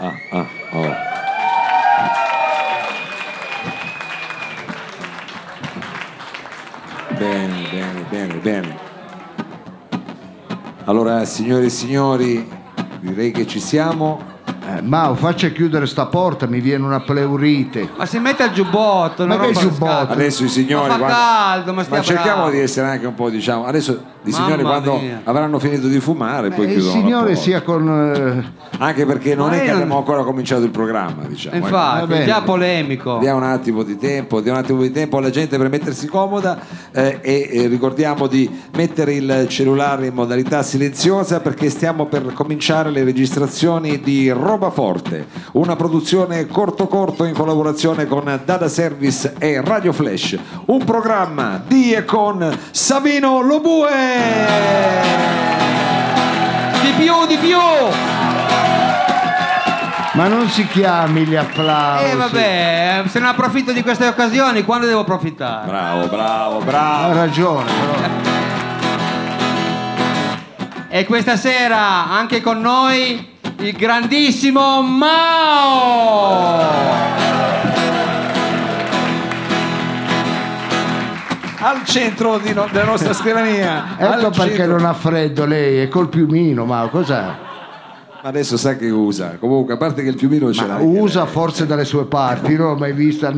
ah, ah, oh. Bene, bene, bene, bene. Allora, signore e signori, direi che ci siamo. Eh, Mao, faccia chiudere sta porta, mi viene una pleurite. Ma si mette al giubbotto, Ma una che roba giubbotto? Adesso i signori. Ma fa quando- caldo, ma ma cerchiamo bravo. di essere anche un po', diciamo. Adesso i Mamma signori, quando mia. avranno finito di fumare, poi Eh, il chiudono la signore sia con... eh, Anche perché non Ma è che non- abbiamo ancora cominciato il programma, diciamo. Va Infatti, è già polemico. Dia un attimo di tempo, dia un attimo di tempo alla gente per mettersi comoda eh, e, e ricordiamo di mettere il cellulare in modalità silenziosa perché stiamo per cominciare le registrazioni di Roba Forte, una produzione corto corto in collaborazione con Data Service e Radio Flash, un programma di e con Savino Lobue. Di più, di più! Ma non si chiami gli applausi. E vabbè, se ne approfitto di queste occasioni, quando devo approfittare? Bravo, bravo, Ha bravo. ragione, però. E questa sera anche con noi il grandissimo Mao! Al centro di no- della nostra scrivania. Ecco al perché centro- non ha freddo lei, è col piumino, ma cos'è? Ma adesso sa che usa. Comunque, a parte che il piumino ce l'ha. usa forse dalle sue parti, non l'ho mai vista.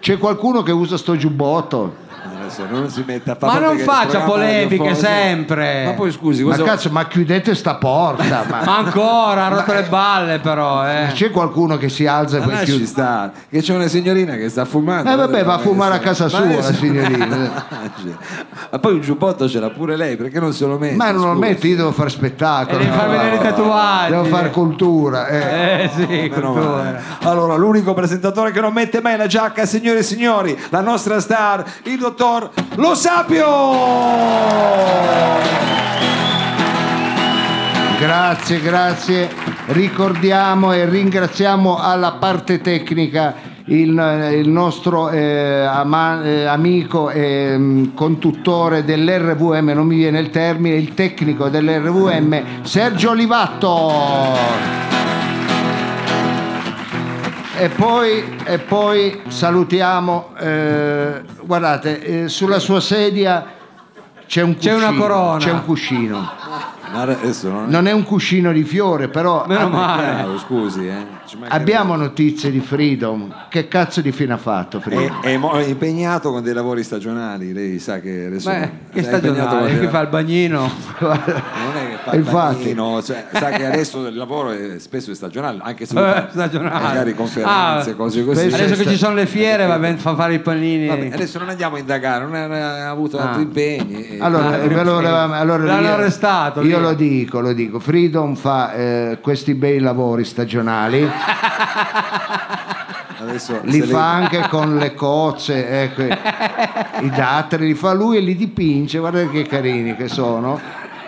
c'è qualcuno che usa sto giubbotto? Adesso non si metta a Ma parte non faccia polemiche sempre. Ma poi scusi, Ma cosa... cazzo, ma chiudete sta porta. Ma... Ma ancora, ha rotto le balle però, eh. C'è qualcuno che si alza e Ma poi chiude? stare, che c'è una signorina che sta fumando. Eh vabbè, va a fumare a casa Ma sua la signorina. Ma poi un giubbotto ce l'ha pure lei, perché non se lo mette? Ma non lo metto, io devo fare spettacolo. E devi far vedere i tatuaggi. Devo fare cultura. eh. Eh sì, cultura. Allora, l'unico presentatore che non mette mai la giacca, signore e signori, la nostra star, il dottor Lo Sapio! Grazie, grazie. Ricordiamo e ringraziamo alla parte tecnica il, il nostro eh, ama- eh, amico e mm, conduttore dell'RVM, non mi viene il termine, il tecnico dell'RVM, Sergio Olivatto. E poi, e poi salutiamo, eh, guardate, eh, sulla sua sedia c'è un C'è cuscino. una corona. C'è un cuscino. Ma adesso non è... Non è un cuscino di fiore, però Meno male. Scusi, eh. Abbiamo notizie di Freedom. Che cazzo di fine ha fatto È, Freedom? è è impegnato con dei lavori stagionali, lei sa che adesso Beh, che stagionale, dei- chi fa il bagnino? non è che fa il Infatti. bagnino, cioè, sa che adesso il lavoro è, spesso è stagionale, anche se Eh, stagionale. magari conferenze, Ah, cose così. Adesso che ci sono le fiere va bene, fa fare i panini. Vabbè, adesso non andiamo a indagare, non ha, avuto Ah. altri impegni. e- Allora, Ah, eh, ve lo- allora L'hanno io- arrestato, Io via. lo dico, lo dico. Freedom fa eh, questi bei lavori stagionali, adesso li fa lei- anche con le cozze, ecco, i datteri, li fa lui e li dipinge, guardate che carini che sono.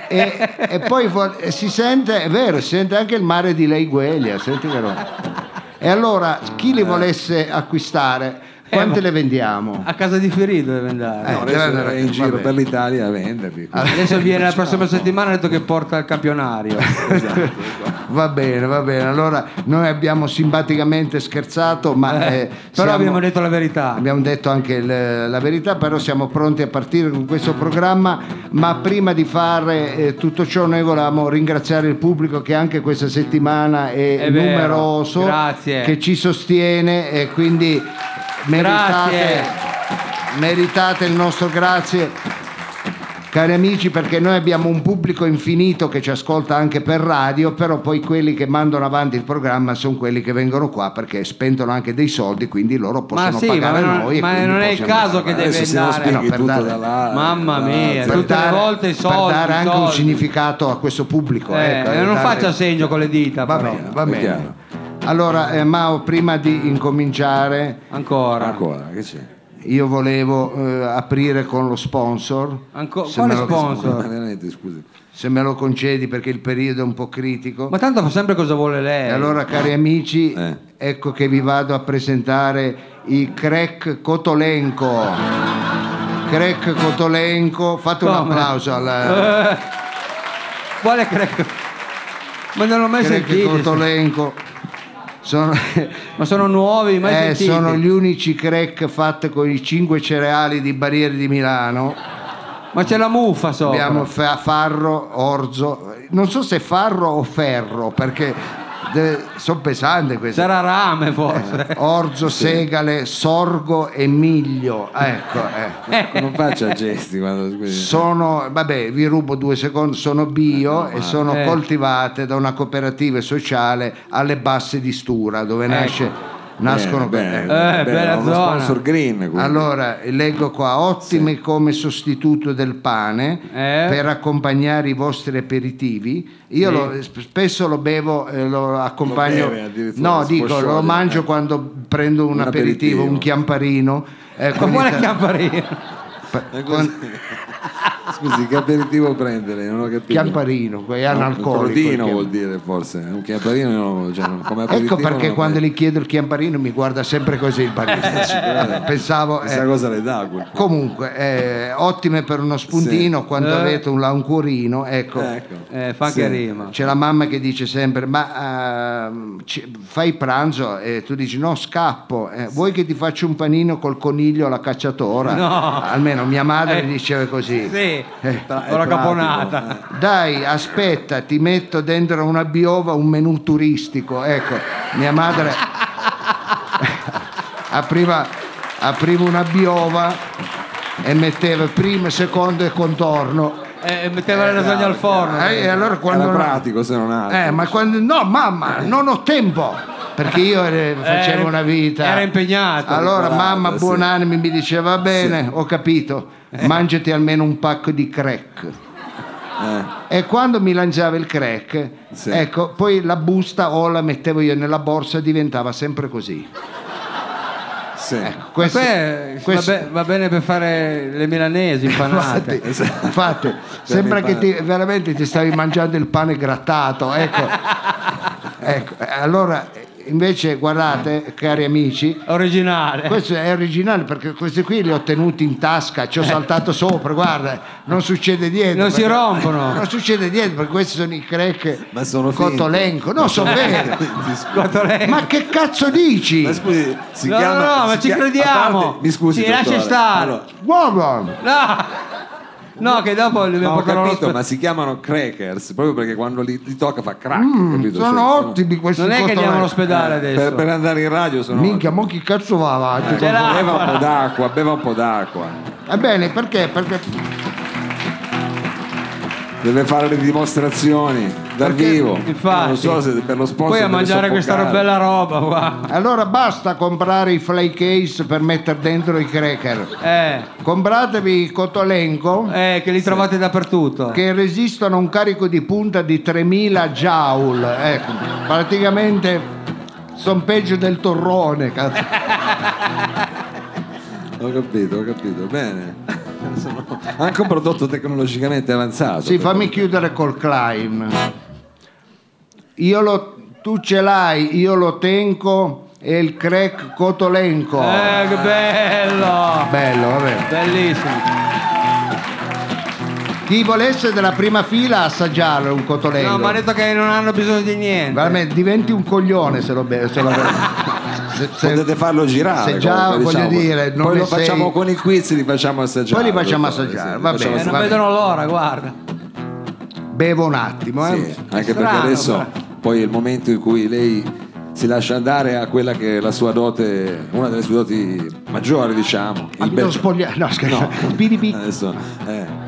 E, e poi e si sente, è vero, si sente anche il mare di Leiguelia, senti che roba. E allora chi li volesse acquistare, quante Eh, le vendiamo? A casa di Ferito deve andare. No, Eh, adesso deve- è in giro vabbè. per l'Italia a venderli. Adesso viene la prossima settimana e ha detto che porta il campionario. Va bene, va bene. Allora noi abbiamo simpaticamente scherzato, ma Eh, eh, però siamo- abbiamo detto la verità. abbiamo detto anche il- la verità, però siamo pronti a partire con questo programma. Ma prima di fare eh, tutto ciò, noi volevamo ringraziare il pubblico che anche questa settimana è, È numeroso, grazie. che ci sostiene e quindi meritate, meritate il nostro grazie. Cari amici, perché noi abbiamo un pubblico infinito che ci ascolta anche per radio, però poi quelli che mandano avanti il programma sono quelli che vengono qua perché spendono anche dei soldi, quindi loro possono Ma sì, ma pagare non, noi. e ma quindi non è il caso che deve andare. No, per dare- da là, Mamma da- mia, da- tutte le volte i soldi. per dare anche un soldi. significato a questo pubblico. Eh, ecco, non dare- faccia segno con le dita. Va però. bene, va bene. Allora, eh, Mao, prima di incominciare, Ancora. Ancora, che c'è? io volevo eh, aprire con lo sponsor. Anco- Se quale lo- sponsor? Veramente, scusi. Se me lo concedi perché il periodo è un po' critico. Ma tanto fa sempre cosa vuole lei. E allora, cari amici, Eh. ecco che vi vado a presentare i Crack Kotolenko. Crack Kotolenko, fate un Come? applauso al Quale crack? Ma non l'ho mai Crack sentito. Kotolenko. Sono, Ma sono nuovi, mai eh, sentiti? sono gli unici crack fatti con i cinque cereali di Barriere di Milano. Ma c'è la muffa sopra. Abbiamo fa- farro, orzo, non so se farro o ferro perché sono pesanti queste. Sarà rame forse. Orzo, segale, sorgo e miglio. Ecco, eh. Ecco, non faccia gesti quando. Sono, vabbè, vi rubo due secondi, sono bio e sono Eh. coltivate da una cooperativa sociale alle basse di Stura, dove nasce, nascono bene, eh. bene, Eh, bene, bella uno zona. sponsor green quindi. Allora, leggo qua, ottime come sostituto del pane Eh? per accompagnare i vostri aperitivi. Io Sì. lo- sp- spesso lo bevo, e lo accompagno. Lo beve no, dico, lo sciogliere, mangio eh. quando prendo un, Un aperitivo, aperitivo. un chiamparino. eh, Ma con quale il- chiamparino? Eh, con- così. Scusi, che aperitivo prendere? Non ho capito. chiamparino, quei No, analcolico. Un crodino vuol dire forse. Un chiamparino non- cioè, come aperitivo Ecco perché quando gli chiedo il chiamparino mi guarda sempre così il barista. Pensavo. Questa eh, cosa le dà quel- Comunque, eh, ottime per uno spuntino quando Eh. avete un lancuorino. Ecco, Ecco. Eh, fa Sì. che rima. C'è la mamma che dice sempre: Ma ci- fai pranzo? E tu dici: No, scappo. Eh, Vuoi che ti faccia un panino col coniglio alla cacciatora? No. Almeno mia madre Eh. diceva così. Sì, Eh. Con la pratico, caponata. Dai, aspetta, ti metto dentro una biova un menù turistico. Ecco, mia madre apriva, apriva una biova e metteva primo, secondo e contorno. Eh, metteva le lasagne al forno. Eh, e allora quando Era pratico se non altro. Eh, ma quando no, mamma, non ho tempo. Perché io eh, facevo Era- una vita. era impegnato. Allora, mamma, sì. buonanimi, mi diceva: Va bene, ho capito, mangiati almeno un pacco di crack. Eh, E quando mi lanciava il crack, Sì. ecco, poi la busta o la mettevo io nella borsa diventava sempre così. sì. Questo, Beh, questo- va, be- va bene per fare le milanesi impanate. infatti, infatti, sembra che ti, veramente ti stavi mangiando il pane grattato. Ecco. Ecco, eh, allora, eh, invece, guardate, cari amici, Originale. questo è originale perché questi qui li ho tenuti in tasca, ci ho saltato sopra, guarda, non succede niente. Non si rompono. Non succede niente perché questi sono i crack Ma sono finti. cotolenco. No, sono veri. Ma che cazzo dici? Ma scusi, si No, chiama. no, no, ma ci crediamo. parte- mi scusi, Sì, lascia stare. Allora, Guarda, No! No, che dopo li ma abbiamo ho portato allo capito, ma si chiamano crackers proprio perché quando li, li tocca fa crack. capito? Mm, sono Cioè, ottimi questi Non è che andiamo cotolenco. all'ospedale adesso. Per, per andare in radio sono. Minchia, mo chi cazzo va avanti? C'è Beva l'acqua. un po' d'acqua, beva un po' d'acqua. Ebbene, perché? Perché Deve fare le dimostrazioni dal Perché- vivo. Infatti. Non so se per lo sponsor. Poi a mangiare questa bella roba qua. allora basta comprare i fly case per mettere dentro i cracker. Eh, Compratevi i cotolenco eh, che li trovate dappertutto. che resistono a un carico di punta di 3000 joule. Ecco, praticamente sono peggio del torrone. Cazzo. Ho capito, ho capito. Bene. Sono anche un prodotto tecnologicamente avanzato. Sì, fammi chiudere col Klein. Io lo, tu ce l'hai, io lo tengo e il crack cotolenco. Eh, che bello! Bello, vabbè. Bellissimo. Chi volesse della prima fila assaggiarlo un cotolenco. No, ma ha detto che non hanno bisogno di niente. Veramente, diventi un coglione se lo bevi. Se Potete farlo girare. se già, comunque, voglio diciamo. dire, non Poi lo facciamo sei- con i quiz, li facciamo assaggiare. Poi li facciamo dottore, assaggiare, sì, va facciamo bene, Eh, non va vedono l'ora, guarda. bevo un attimo. eh. Sì, anche Strano, perché adesso però. poi è il momento in cui lei si lascia andare a quella che è la sua dote, una delle sue doti maggiori, diciamo. Il Abito bel- spogliato. No, scherzo. Spiripic- Adesso, eh,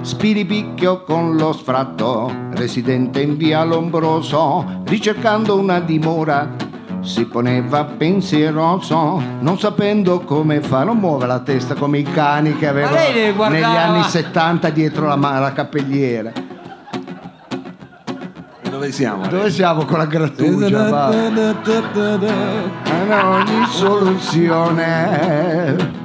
Spiripicchio con lo sfratto, residente in via Lombroso, ricercando una dimora. Si poneva pensieroso, non sapendo come fare. Non muove la testa come i cani che le negli anni 70 dietro la, la cappelliera. dove siamo? Dove siamo con la grattugia? va? Ogni soluzione.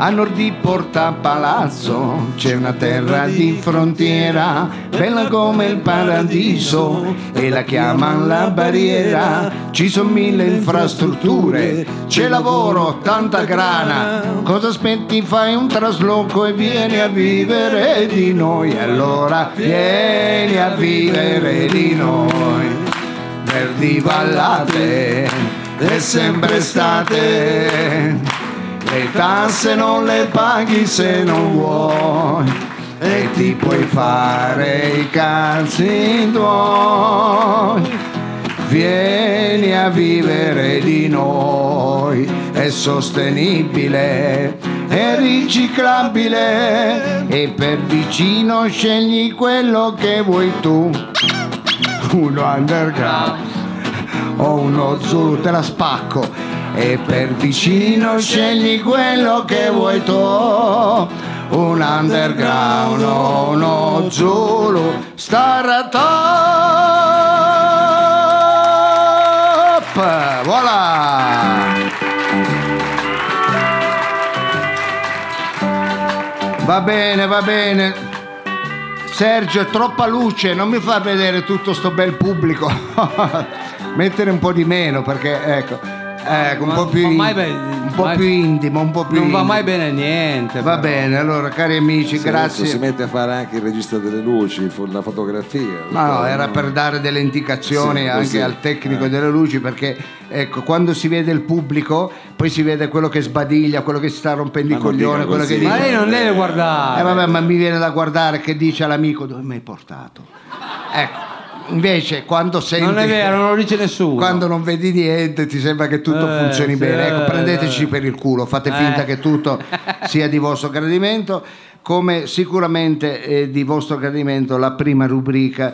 A nord di Porta Palazzo c'è una terra di frontiera, bella come il paradiso, e la chiamano la barriera. Ci sono mille infrastrutture, c'è lavoro, tanta grana. Cosa aspetti? Fai un trasloco e vieni a vivere di noi. Allora vieni a vivere di noi. di vallate è sempre estate le tasse non le paghi se non vuoi e ti puoi fare i cazzi tuoi vieni a vivere di noi, è sostenibile, è riciclabile e per vicino scegli quello che vuoi tu. Uno underground o uno Zulu, te la spacco. E per vicino scegli quello che vuoi tu. Un underground o uno Zulu, Startup! Voilà! Va bene, va bene. Sergio, è troppa luce, non mi fa vedere tutto sto bel pubblico. Mettere un po' di meno perché ecco, ecco un Ma- po' più, ma in- mai be- un po' mai- più intimo, un po' più Non va mai bene niente. Va però. bene, allora cari amici, Se adesso Si grazie. mette a fare anche il regista delle luci, la fotografia. Ma no, era no? per dare delle indicazioni Sì, anche così. al tecnico Eh. delle luci perché ecco, quando si vede il pubblico, poi si vede quello che sbadiglia, quello che si sta rompendo Ma i non coglioni, dica quello che dice Ma lei non deve guardare. Eh vabbè, ma mi viene da guardare che dice all'amico dove mi hai portato. Ecco, invece quando senti Non è vero, non lo dice nessuno. quando non vedi niente ti sembra che tutto Eh, funzioni sì, bene. Ecco, eh, prendeteci eh. per il culo, fate Eh. finta che tutto sia di vostro gradimento, come sicuramente è di vostro gradimento la prima rubrica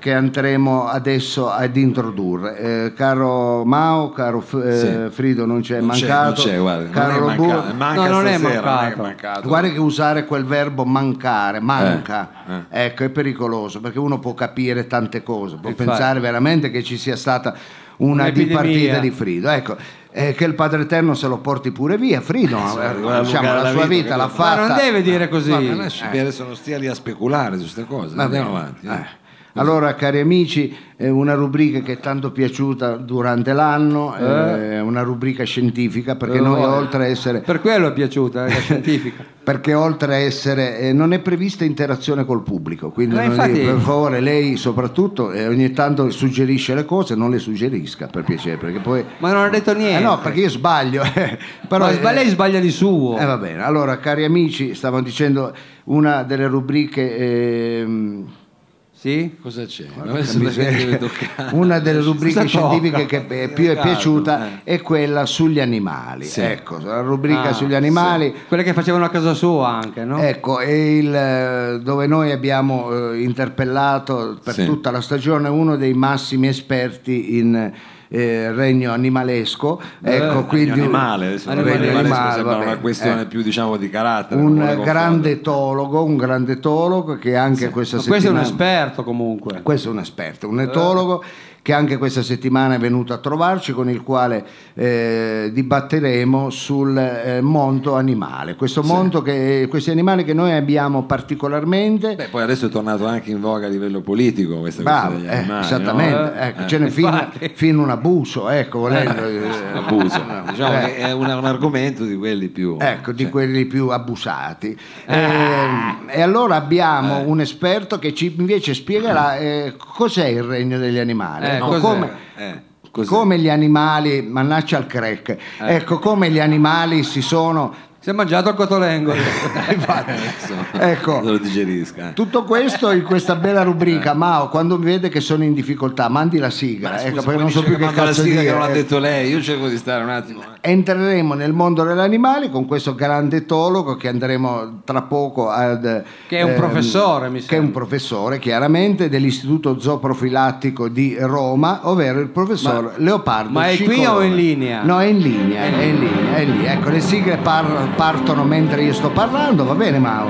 che andremo adesso ad introdurre. Eh, caro Mao, caro F- eh, Sì. Frido, non c'è Non c'è, mancato. non c'è, guarda, non caro è mancato, manca No, non è stasera, non mancato. mancato. Guarda che usare quel verbo mancare, manca, Eh, ecco, è pericoloso perché uno può capire tante cose, può Infatti. pensare veramente che ci sia stata una Un'epidemia. dipartita di Frido. Ecco, eh, che il Padre Eterno se lo porti pure via, Frido, eh, guarda, diciamo, la la sua vita, vita l'ha capito? Ma fatta. non deve dire così. Ma lasci perdere, adesso non stia lì a speculare su queste cose. Andiamo avanti. Eh. Eh. Allora, cari amici, è una rubrica che è tanto piaciuta durante l'anno, è una rubrica scientifica perché Eh, noi oltre a essere Per quello è piaciuta, eh, la scientifica. perché oltre a essere eh, non è prevista interazione col pubblico quindi non infatti- è- per favore lei soprattutto eh, ogni tanto suggerisce le cose non le suggerisca per piacere perché poi Ma non ha detto niente. eh no perché io sbaglio eh, però Ma lei sbaglia di suo. eh, va bene allora cari amici stavo dicendo una delle rubriche ehm, Sì? Cosa c'è? Una delle rubriche scientifiche che è più è piaciuta eh. è quella sugli animali. Sì. Ecco, la rubrica Ah, sugli animali. Quelle che facevano a casa sua anche, no? Ecco, il, eh, dove noi abbiamo eh, interpellato per Sì. tutta la stagione uno dei massimi esperti in eh, regno animalesco. Ecco, quindi Regno animale, il Animale, regno animale sembra va una questione Eh. più diciamo di carattere. un grande etologo, un grande etologo che anche questa Ma questo è un settimana esperto comunque. questo è un esperto, un etologo che anche questa settimana è venuto a trovarci con il quale eh, dibatteremo sul eh, mondo animale. Questo mondo che, questi animali che noi abbiamo particolarmente Beh, poi adesso è tornato anche in voga a livello politico questa Bravo, questione degli eh, animali, esattamente, no? ecco, Eh, ce n'è fino, fino un abuso, ecco, volendo. eh, abuso. Diciamo eh, che è un, un argomento di quelli più Ecco, di cioè, quelli più abusati. Ehm, e allora abbiamo un esperto che ci invece spiegherà cos'è il regno degli animali. Eh, Ecco, come, eh, come gli animali, mannaccia al crack, ecco come gli animali si sono... Si è mangiato il cotolengo. Adesso Ecco. lo digerisca. eh. Tutto questo in questa bella rubrica, Mao, quando vede che sono in difficoltà, mandi la sigla, Ma ecco, scusa, perché non so più che la cazzo sigla dire. che non ha eh. detto lei, io cerco di stare un attimo. eh. Entreremo nel mondo degli animali con questo grande etologo che andremo tra poco ad... Che è un ehm, professore, mi Che è un sembra. professore, chiaramente, dell'Istituto Zooprofilattico di Roma, ovvero il professor Leopardo ma è qui Scicolone. o in linea? No, è in linea, è in linea, è lì. Ecco, le sigle par- partono mentre io sto parlando, va bene Mao?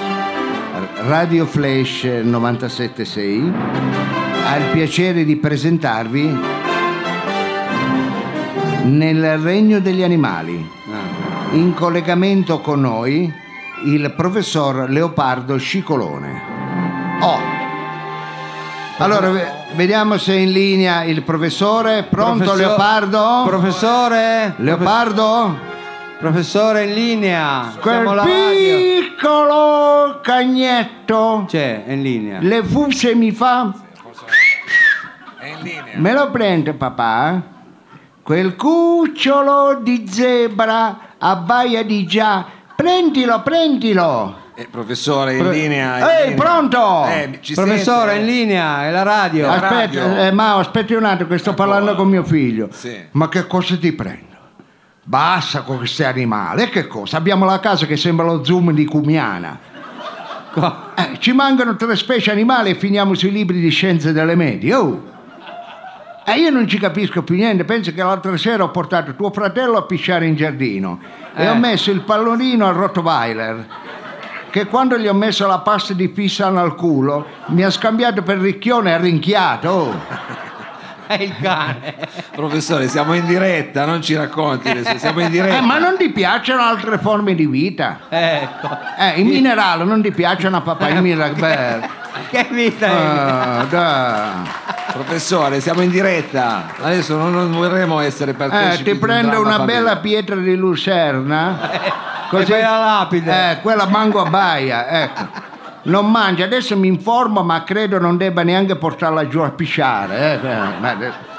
R- Radio Flash 976 ha il piacere di presentarvi nel regno degli animali Ah. in collegamento con noi il professor Leopardo Scicolone. Oh. Allora, vediamo se è in linea il professore. Pronto Professor- Leopardo? Professore? Leopardo? Professore in linea. Quel Siamo alla radio. piccolo Cagnetto, C'è, è in linea. le fuse mi fa... È in linea. Me lo prende papà? Quel cucciolo di zebra abbaia di già. Prendilo, prendilo. Eh, professore, in Pro- linea. in Ehi, pronto? Eh, ci Professore, sente? in linea, è la radio. Aspetta, radio. eh, Mao, aspetti un attimo che sto parlando con mio figlio. Sì. Ma che cosa ti prendo? Basta con questi animali. E che cosa? Abbiamo la casa che sembra lo zoom di Cumiana. Co- Eh, ci mancano tre specie animali e finiamo sui libri di scienze delle medie. Oh. E io non ci capisco più niente. Penso che l'altra sera ho portato tuo fratello a pisciare in giardino e Eh. ho messo il pallonino al Rottweiler. Che quando gli ho messo la pasta di pissano al culo mi ha scambiato per ricchione e ha rinchiato. oh. È il cane. Professore, siamo in diretta, non ci racconti adesso, siamo in diretta. Eh, ma non ti piacciono altre forme di vita? Ecco. Eh, i minerali non ti piacciono a papà? I minerali. Che vita è? Dai. Professore, siamo in diretta. Adesso non, non vorremmo essere Eh, partecipi ti di un prendo dramma una bella pietra di lucerna. E quella lapide. Eh, quella mango a baia, ecco. Non mangia, adesso mi informo, ma credo non debba neanche portarla giù a pisciare. Eh,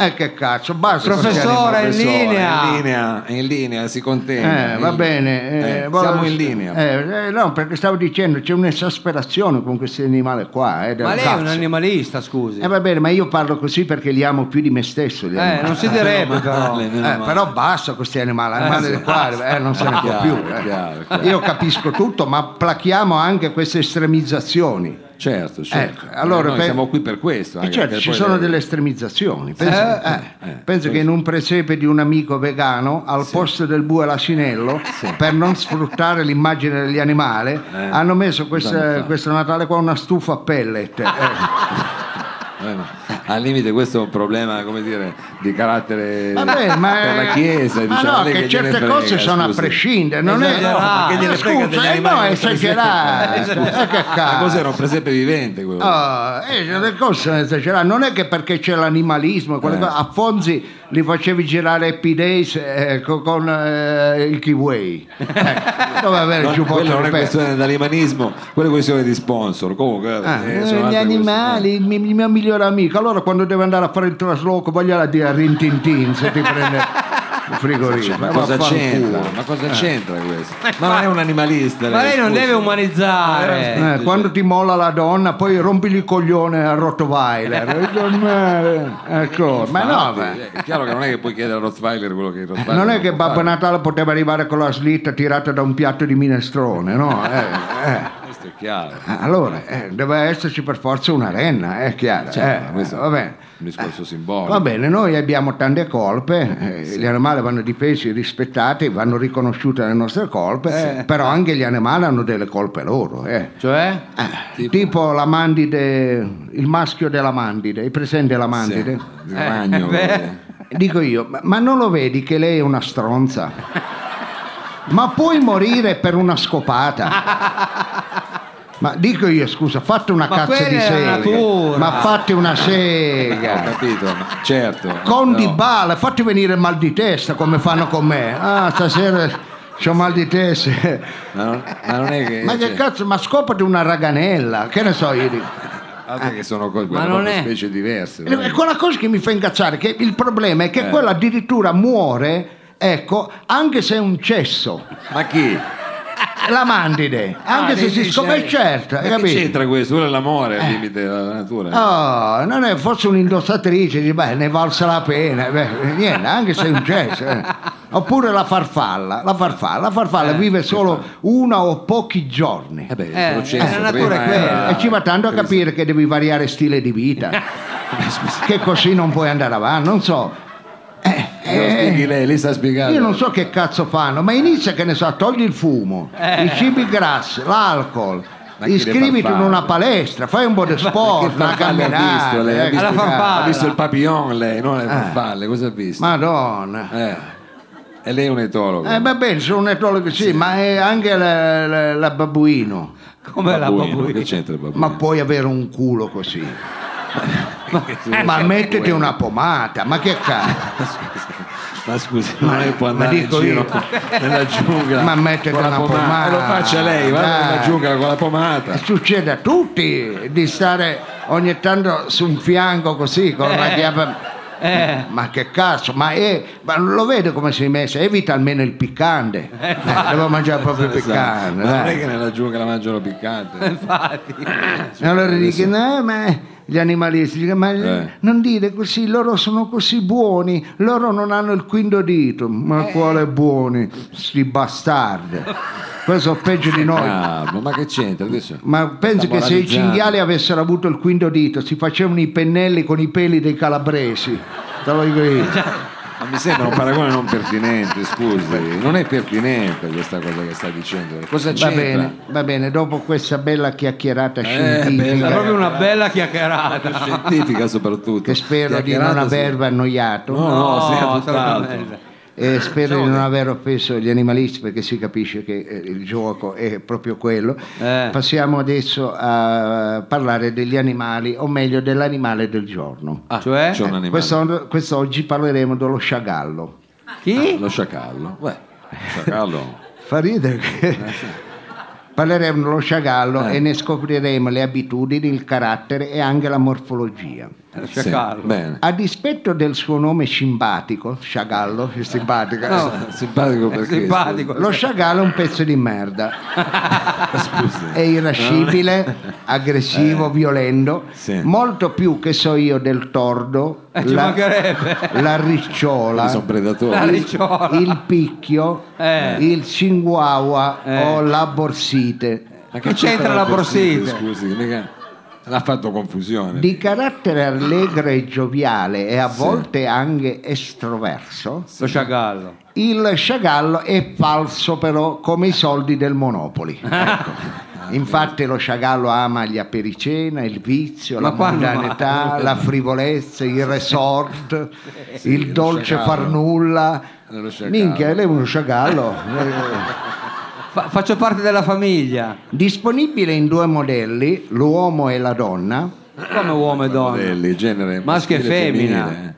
Eh, che cazzo, basta. Professore, in linea. È in linea, in linea, si contenga. Eh, va bene. eh, Eh, siamo in linea. Eh, eh, no, perché stavo dicendo c'è un'esasperazione con questi animali qua. Eh, Ma lei è un cazzo. animalista, scusi. Eh, va bene, ma io parlo così perché li amo più di me stesso. gli Eh, non si direbbe però. Male, Eh, però basta questi animali, animali eh, non se ne può più. eh. chiaro, chiaro. Io capisco tutto, ma plachiamo anche queste estremizzazioni. Certo, certo. Ecco, allora, Eh, noi per- siamo qui per questo. E anche certo, ci sono le- delle estremizzazioni. Penso, Eh, eh, eh, penso che in un presepe di un amico vegano, al posto del bue e l'asinello, per non sfruttare l'immagine degli animali, Eh, hanno messo questa- questo Natale qua una stufa a pellet. eh. Eh, ma al limite questo è un problema, come dire, di carattere Vabbè, ma per la Chiesa. ma diciamo, no, è che, gliene certe frega, cose sono a prescindere, non è Esagerato. Che gliene Eh, frega degli scusa, eh, no, del esagerare. presepe? Eh, che Ma cazzo. cos'era un presepe vivente quello? Ah, eh, le cose sono esagerate. Non è che perché c'è l'animalismo, quelle Eh. cose- a Fonzi li facevi girare Happy Days eh, co- con, eh, il kiwi. Avere No, il giubbotto quello non è questione dell'animanismo, quella è questione di sponsor. Comunque, Ah, eh, eh, gli animali, il mio, migliore amico. Allora quando deve andare a fare il trasloco, voglio dire a Rintintin se ti prende frigorifero. Ma Eh, cosa c'entra? Ma cosa c'entra questo? Ma non è un animalista. Ma lei non deve umanizzare. Eh, quando ti molla la donna, poi rompigli il coglione a Rottweiler. ecco, ma no, Infatti, beh. eh, È chiaro che non è che puoi chiedere a Rottweiler quello che il Rottweiler Non è che Babbo fare. Natale poteva arrivare con la slitta tirata da un piatto di minestrone, no? Eh, eh. Questo è chiaro. Allora, eh, deve esserci per forza una renna, è chiaro. Certo, eh, questo va bene. Un discorso simbolico. Va bene, noi abbiamo tante colpe, eh, gli animali vanno difesi, rispettati, vanno riconosciute le nostre colpe, eh, però anche gli animali hanno delle colpe loro. eh. Cioè? Eh, tipo? la mandide, il maschio della mandide, hai presente la Sì, mandide? il ragno. quello. Dico io, ma non lo vedi che lei è una stronza? Ma puoi morire per una scopata? Ma dico io, scusa, fate una Ma cazzo di è sega. Ma fate una Ho sega. capito, ma certo. Con di però- bala, fatti venire mal di testa come fanno con me. Ah, stasera c'ho mal di testa. Ma non, ma non è che. Ma che cioè, cazzo, ma scopati una raganella, che ne so io. dico. altro che sono cose Ma non è- specie diverse. E quella cosa che mi fa incazzare, che il problema è che Eh. quello addirittura muore, ecco, anche se è un cesso. Ma chi? La mandide, anche Ah, se si scopre certo, Ma hai che capito? c'entra questo? Quello è l'amore, è il limite della natura. Oh, non è forse un'indossatrice, dice, beh, ne valsa la pena, beh, niente, anche se è un cesso. eh. Oppure la farfalla, la farfalla, la farfalla vive solo una o pochi giorni. Eh beh, il Eh, processo la natura prima è quella. era- E ci va tanto a capire che devi variare stile di vita, che così non puoi andare avanti, non so. Eh, Lo eh, spieghi lei, lei sa spiegare. io non so che cazzo fanno, ma inizia che ne so, togli il fumo, i cibi grassi, l'alcol. Ma Iscriviti in una palestra, fai un po' di sport, una farfalle ha visto lei? Ha camminata. visto, ha visto il papillon lei, non le farfalle, cosa ha visto? Madonna. Eh. E lei è un etologo. Eh, va bene, sono un etologo sì, ma è anche la, la- la babbuino. Come la Babbuino? Che c'entra il babbuino? Ma puoi avere un culo così. ma mettiti una pomata, ma che cazzo? Ma scusi, non è che può andare in dico giro io. nella giungla Ma mettete con la una pomata. pomata. Eh, Lo faccia lei, vada Dai. nella giungla con la pomata. Succede a tutti di stare ogni tanto su un fianco così con la chiave. Eh, Ma che cazzo, ma, è, ma lo vede come si è messo? Evita almeno il piccante. Eh, devo mangiare proprio il piccante. Ma non è che nella giungla mangiano piccante. infatti. Allora dicono, no, ma gli animalisti dicono, ma Eh. non dire così, loro sono così buoni, loro non hanno il quinto dito. Ma Eh. quale buoni, sti bastardi. Questo sono peggio di noi. Ah, ma che c'entra adesso? Ma penso che se i cinghiali avessero avuto il quinto dito si facevano i pennelli con i peli dei calabresi. Te lo dico io. Ma mi sembra un paragone non pertinente, scusi. Non è pertinente questa cosa che sta dicendo. Cosa Va c'entra? bene, va bene, dopo questa bella chiacchierata Eh, scientifica bella. È proprio una bella chiacchierata. Scientifica soprattutto. che spero di Chiacchierata, non sì. avervi annoiato. No, no, sì, tutt'altro. Assolutamente. E spero di non aver offeso gli animalisti perché si capisce che eh, il gioco è proprio quello. Eh. Passiamo adesso a parlare degli animali, o meglio dell'animale del giorno. Ah, Cioè? c'è un animale. Questo- quest'oggi parleremo dello sciagallo. Chi? Lo sciacallo. Beh, sciacallo. Fa ridere che parleremo dello sciagallo Eh. e ne scopriremo le abitudini, il carattere e anche la morfologia. Lo Sì, sciacallo. bene. A dispetto del suo nome simpatico, sciagallo, è simpatico. No. Simpatico È perché? simpatico. Lo sciagallo è un pezzo di merda, Scusi. è irascibile, aggressivo, violento, Sì. molto più che so io del tordo, Eh, ci mancherebbe. la ricciola, Sono predatori. La ricciola. il picchio, Eh. il cinguawa Eh. o la borsite. Ma Che c'entra la borsite? Scusi, mica l'ha fatto confusione. Di carattere allegro e gioviale e a volte anche estroverso, Lo sciacallo. il sciagallo è falso però come i soldi del Monopoli. Ecco. Infatti lo sciagallo ama gli apericena, il vizio, Ma la mondanità, la frivolezza, il resort, il lo dolce sciagallo. far nulla. Sciagallo. Minchia, lei è uno sciagallo. Eh, Fa- faccio parte della famiglia. Disponibile in due modelli, l'uomo e la donna. Come uomo e donna. Modelli, genere Maschio e femmina. femminile,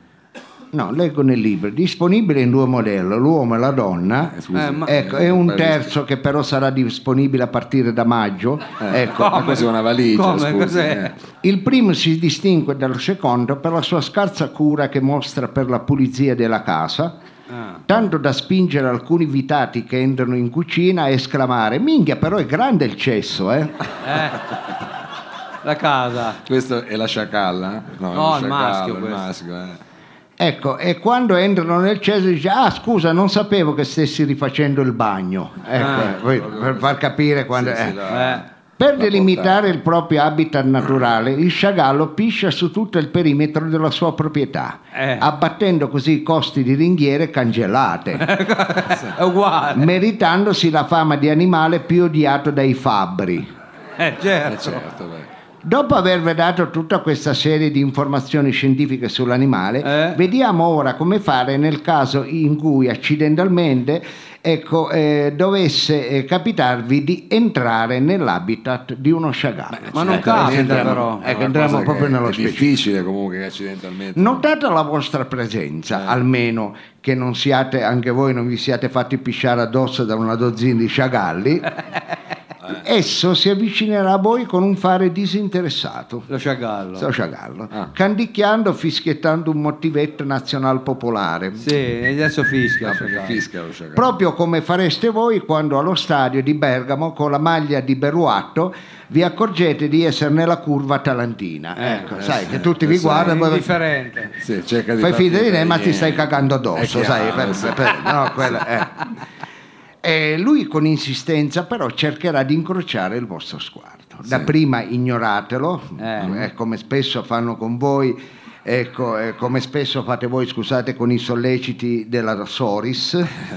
No, leggo nel libro, disponibile in due modelli, l'uomo e la donna. eh. Eh, scusi. Eh, ma- Ecco, e un terzo che però sarà disponibile a partire da maggio. Ecco. Ma cos'è una valigia? Come? scusi, Cos'è? eh. Il primo si distingue dal secondo per la sua scarsa cura che mostra per la pulizia della casa, Ah. Tanto da spingere alcuni invitati che entrano in cucina a esclamare: Minchia, però è grande il cesso, eh? Eh. La casa. Questo è la sciacalla? No, No, è il lo maschio sciacallo, il questo. maschio, eh. Ecco, e quando entrano nel cesso dice: Ah, scusa, non sapevo che stessi rifacendo il bagno. Ecco, Ah. poi, per far capire quando. Sì, sì, eh. Eh. Per delimitare il proprio habitat naturale, il sciagallo piscia su tutto il perimetro della sua proprietà, Eh. abbattendo così i costi di ringhiere uguale. meritandosi la fama di animale più odiato dai fabbri. Eh, Eh, certo. Beh. Dopo avervi dato tutta questa serie di informazioni scientifiche sull'animale, Eh. vediamo ora come fare nel caso in cui accidentalmente ecco, eh, dovesse eh, capitarvi di entrare nell'habitat di uno sciagallo. Ma non Ecco, capita entriamo- però. Ecco, entriamo proprio nello è specifico. difficile comunque che accidentalmente. Notata la vostra presenza, almeno che non siate, anche voi non vi siate fatti pisciare addosso da una dozzina di sciagalli, esso si avvicinerà a voi con un fare disinteressato. Lo sciacallo. Sto sciagallo, Ah. canticchiando, fischiettando un motivetto nazional popolare. Sì, adesso fischia. Lo fischia lo. Proprio come fareste voi quando allo stadio di Bergamo con la maglia di Beruatto vi accorgete di essere nella curva talantina. ecco, eh, sai che tutti eh, vi guardano poi Indifferente. Sì, cerca di fai finta di te, ma ti stai cagando È addosso, sai? per- per- no, eh. E lui con insistenza però cercherà di incrociare il vostro sguardo. Dapprima ignoratelo, Eh. eh, come spesso fanno con voi, ecco, eh, come spesso fate voi, scusate, con i solleciti della Soris.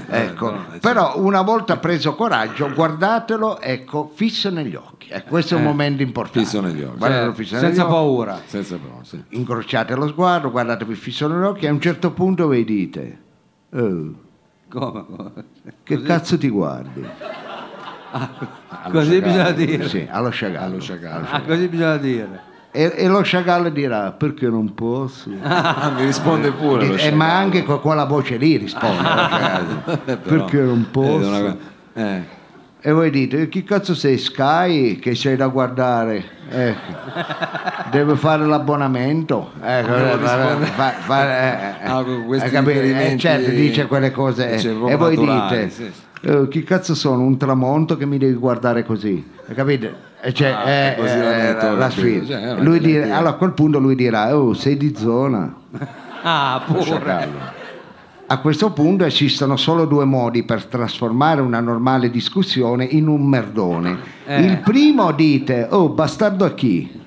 Ecco. no, eh, però una volta preso coraggio, guardatelo, ecco, fisso negli occhi. Ecco, questo è un Eh. momento importante. Fisso negli occhi. Certo, fisso negli senza occhi paura. Senza però, sì. incrociate lo sguardo, guardatevi fisso negli occhi e a un certo punto vi dite "Oh, Come? come? che cazzo ti guardi? Allo Così sciacallo. bisogna dire. Sì, allo sciagallo. Allo sciacallo. Ah, così bisogna dire. E, e lo sciacallo dirà perché non posso? Ah, mi risponde pure. lo Eh, sciacallo. ma anche con quella voce lì risponde. Eh, però, perché non eh, posso? eh. E voi dite, chi cazzo sei Sky che sei da guardare? Ecco. Deve fare l'abbonamento. Ecco, Devo fa- fa- eh, eh, Ah? Eh, riferimenti- certo, dice quelle cose. eh. Dice e voi naturali, dite, sì. "Eh, chi cazzo sono? Un tramonto che mi devi guardare così? Hai capito? E cioè, Ah, eh, è così eh, detto, la, la sfida. Cioè, è allora a quel punto lui dirà, oh, sei di zona. Ah, pure. A questo punto esistono solo due modi per trasformare una normale discussione in un merdone. Eh. Il primo dite, oh, bastardo a chi?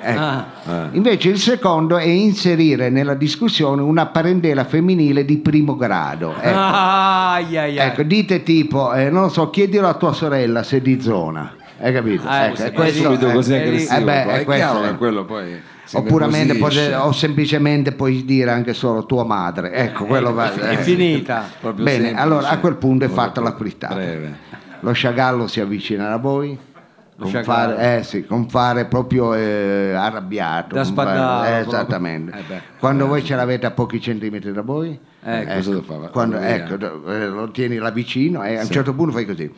Ecco. Ah. Invece il secondo è inserire nella discussione una parentela femminile di primo grado. Ecco, Ai, ai, ai. Ecco, dite tipo, eh, non lo so, chiedilo a tua sorella se è di zona. Hai capito? Ah, Ecco, sì, e sì, questo- subito eh, così eh, aggressivo. eh, beh, poi. è è questo, chiaro eh. che quello poi Oppure nervosisce. o semplicemente puoi dire anche solo tua madre. Ecco, quello va. È eh. finita. Proprio Bene, semplice, allora a quel punto è proprio fatta la frittata. Breve. Lo sciagallo si avvicina a voi. Fare, eh sì, con fare proprio eh, arrabbiato. Da sbandare, eh, esattamente. Eh beh. Quando voi ce l'avete a pochi centimetri da voi, Ecco. Cosa devo fare? quando, ecco, eh, lo tieni là vicino e a un certo punto fai così.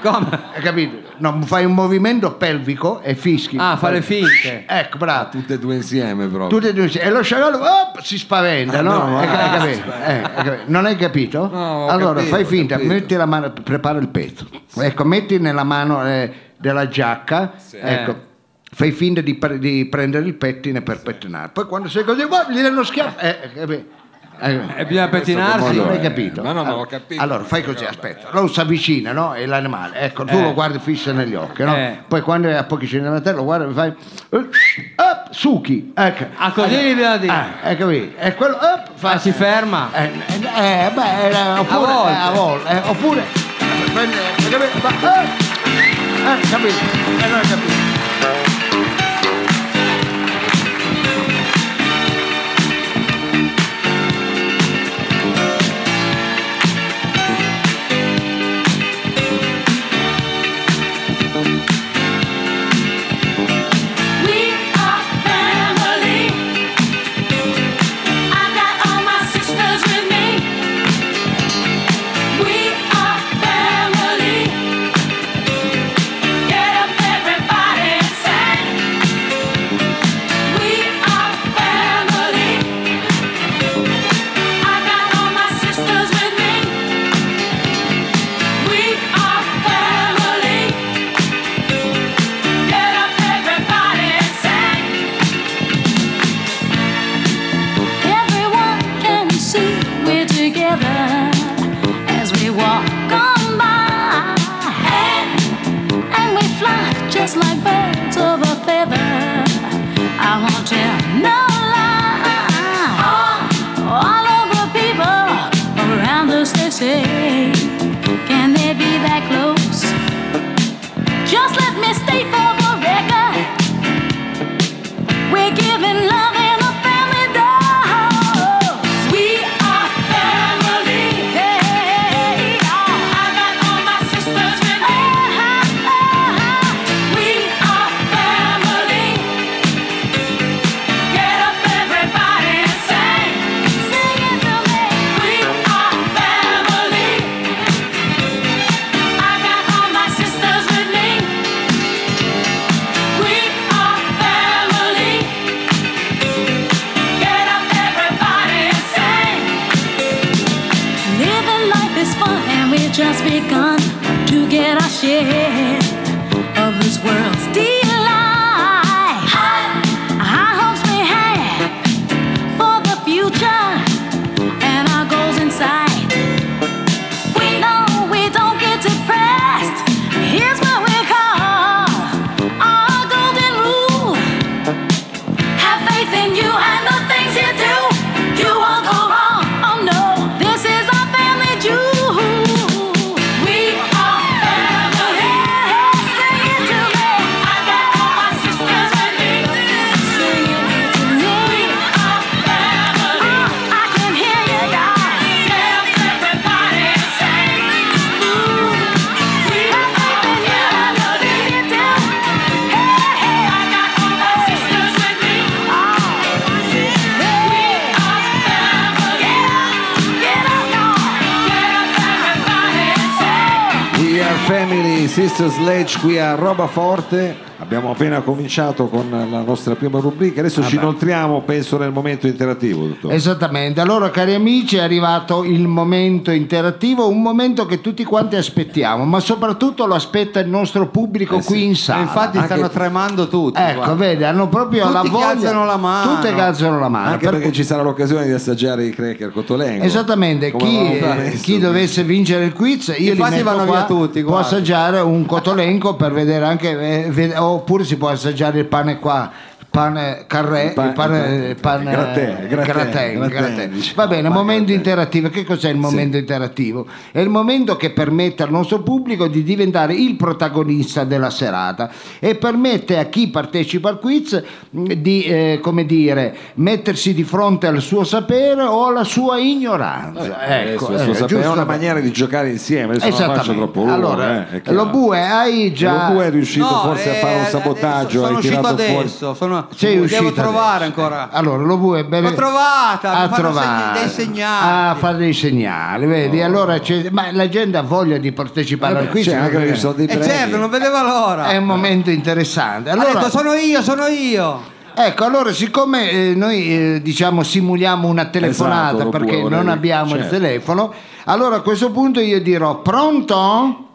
Come? Hai capito? No, fai un movimento pelvico e fischi. Ah, fare finte. Ecco, bravo. Tutte e due insieme proprio. Tutti e due e lo sciagallo op, si spaventa, Ah, no? no, Hai ah, capito? Eh, hai capito? Non hai capito? No, ho allora capito, fai finta, capito. metti la mano, prepara il pezzo. Ecco, metti nella mano eh, della giacca, ecco. Eh. Fai finta di, pre- di prendere il pettine per pettinare. Poi quando sei così, gli dai uno schiaffo. Eh, capito? Eh, E bisogna pettinarsi. non hai eh. capito? Ma no, ma ho allora, capito. allora, fai così, aspetta. Lo si avvicina, no? È l'animale. Ecco, tu Eh. lo guardi fisso negli occhi, no? Eh. Poi quando è a pochi centimetri lo guardi e fai... Up, succhi. Ecco. Ah, così gli bisogna dire. Ah, hai capito? E quello... Up, fa... Ah, si ferma. Eh, eh, eh, beh, era- oppure... A volte. eh, a volte, eh, oppure... Prende, hai capito? Ma, eh, eh, capito? Eh, non hai capito. Sledge qui a Roba Forte. Abbiamo appena cominciato con la nostra prima rubrica, adesso ci inoltriamo, penso, nel momento interattivo. dottore. Esattamente, allora cari amici è arrivato il momento interattivo, un momento che tutti quanti aspettiamo, ma soprattutto lo aspetta il nostro pubblico Eh sì. qui in E sala. infatti Anche- stanno tremando tutti. Ecco, guarda. vedi, hanno proprio Tutti la voglia. la mano. Tutte che alzano la mano. Anche Per perché cui- ci sarà l'occasione di assaggiare i cracker cotolengo. Esattamente, chi, eh, chi dovesse vincere il quiz, io li Infatti metto vanno qua, via tutti, può assaggiare un cotolenco per vedere anche, eh, ved- oppure si può assaggiare il pane qua. Pane carré, Il pa- il pane, pane- gratin, gratin, gratin, gratin, gratin. diciamo, Va bene, pane momento interattivo. Che cos'è il momento interattivo? È il momento che permette al nostro pubblico di diventare il protagonista della serata e permette a chi partecipa al quiz mh, di, eh, come dire, mettersi di fronte al suo sapere o alla sua ignoranza. Adesso, ecco, adesso eh, sappiamo, è una maniera di giocare insieme, adesso non faccio Esattamente. troppo lungo. allora, eh, lo bue hai già Lo bue è riuscito No, forse a eh, fare un adesso sabotaggio, Sono uscito tirato fuori. adesso. Sono, Sei devo uscito trovare adesso. ancora. Allora, lo bue bene. L'ho trovata, a trovare. segni- dei segnali. Ah, fa dei segnali, vedi? Allora c'è- ma la gente ha voglia di partecipare al quiz. C'è anche perché ci sono dei E premi. certo, non vedevo l'ora. È un momento interessante. Ha Allora, detto sono io, sono io. Ecco, allora siccome eh, noi eh, diciamo simuliamo una telefonata Esatto, perché può, non abbiamo il certo. telefono, allora a questo punto io dirò pronto?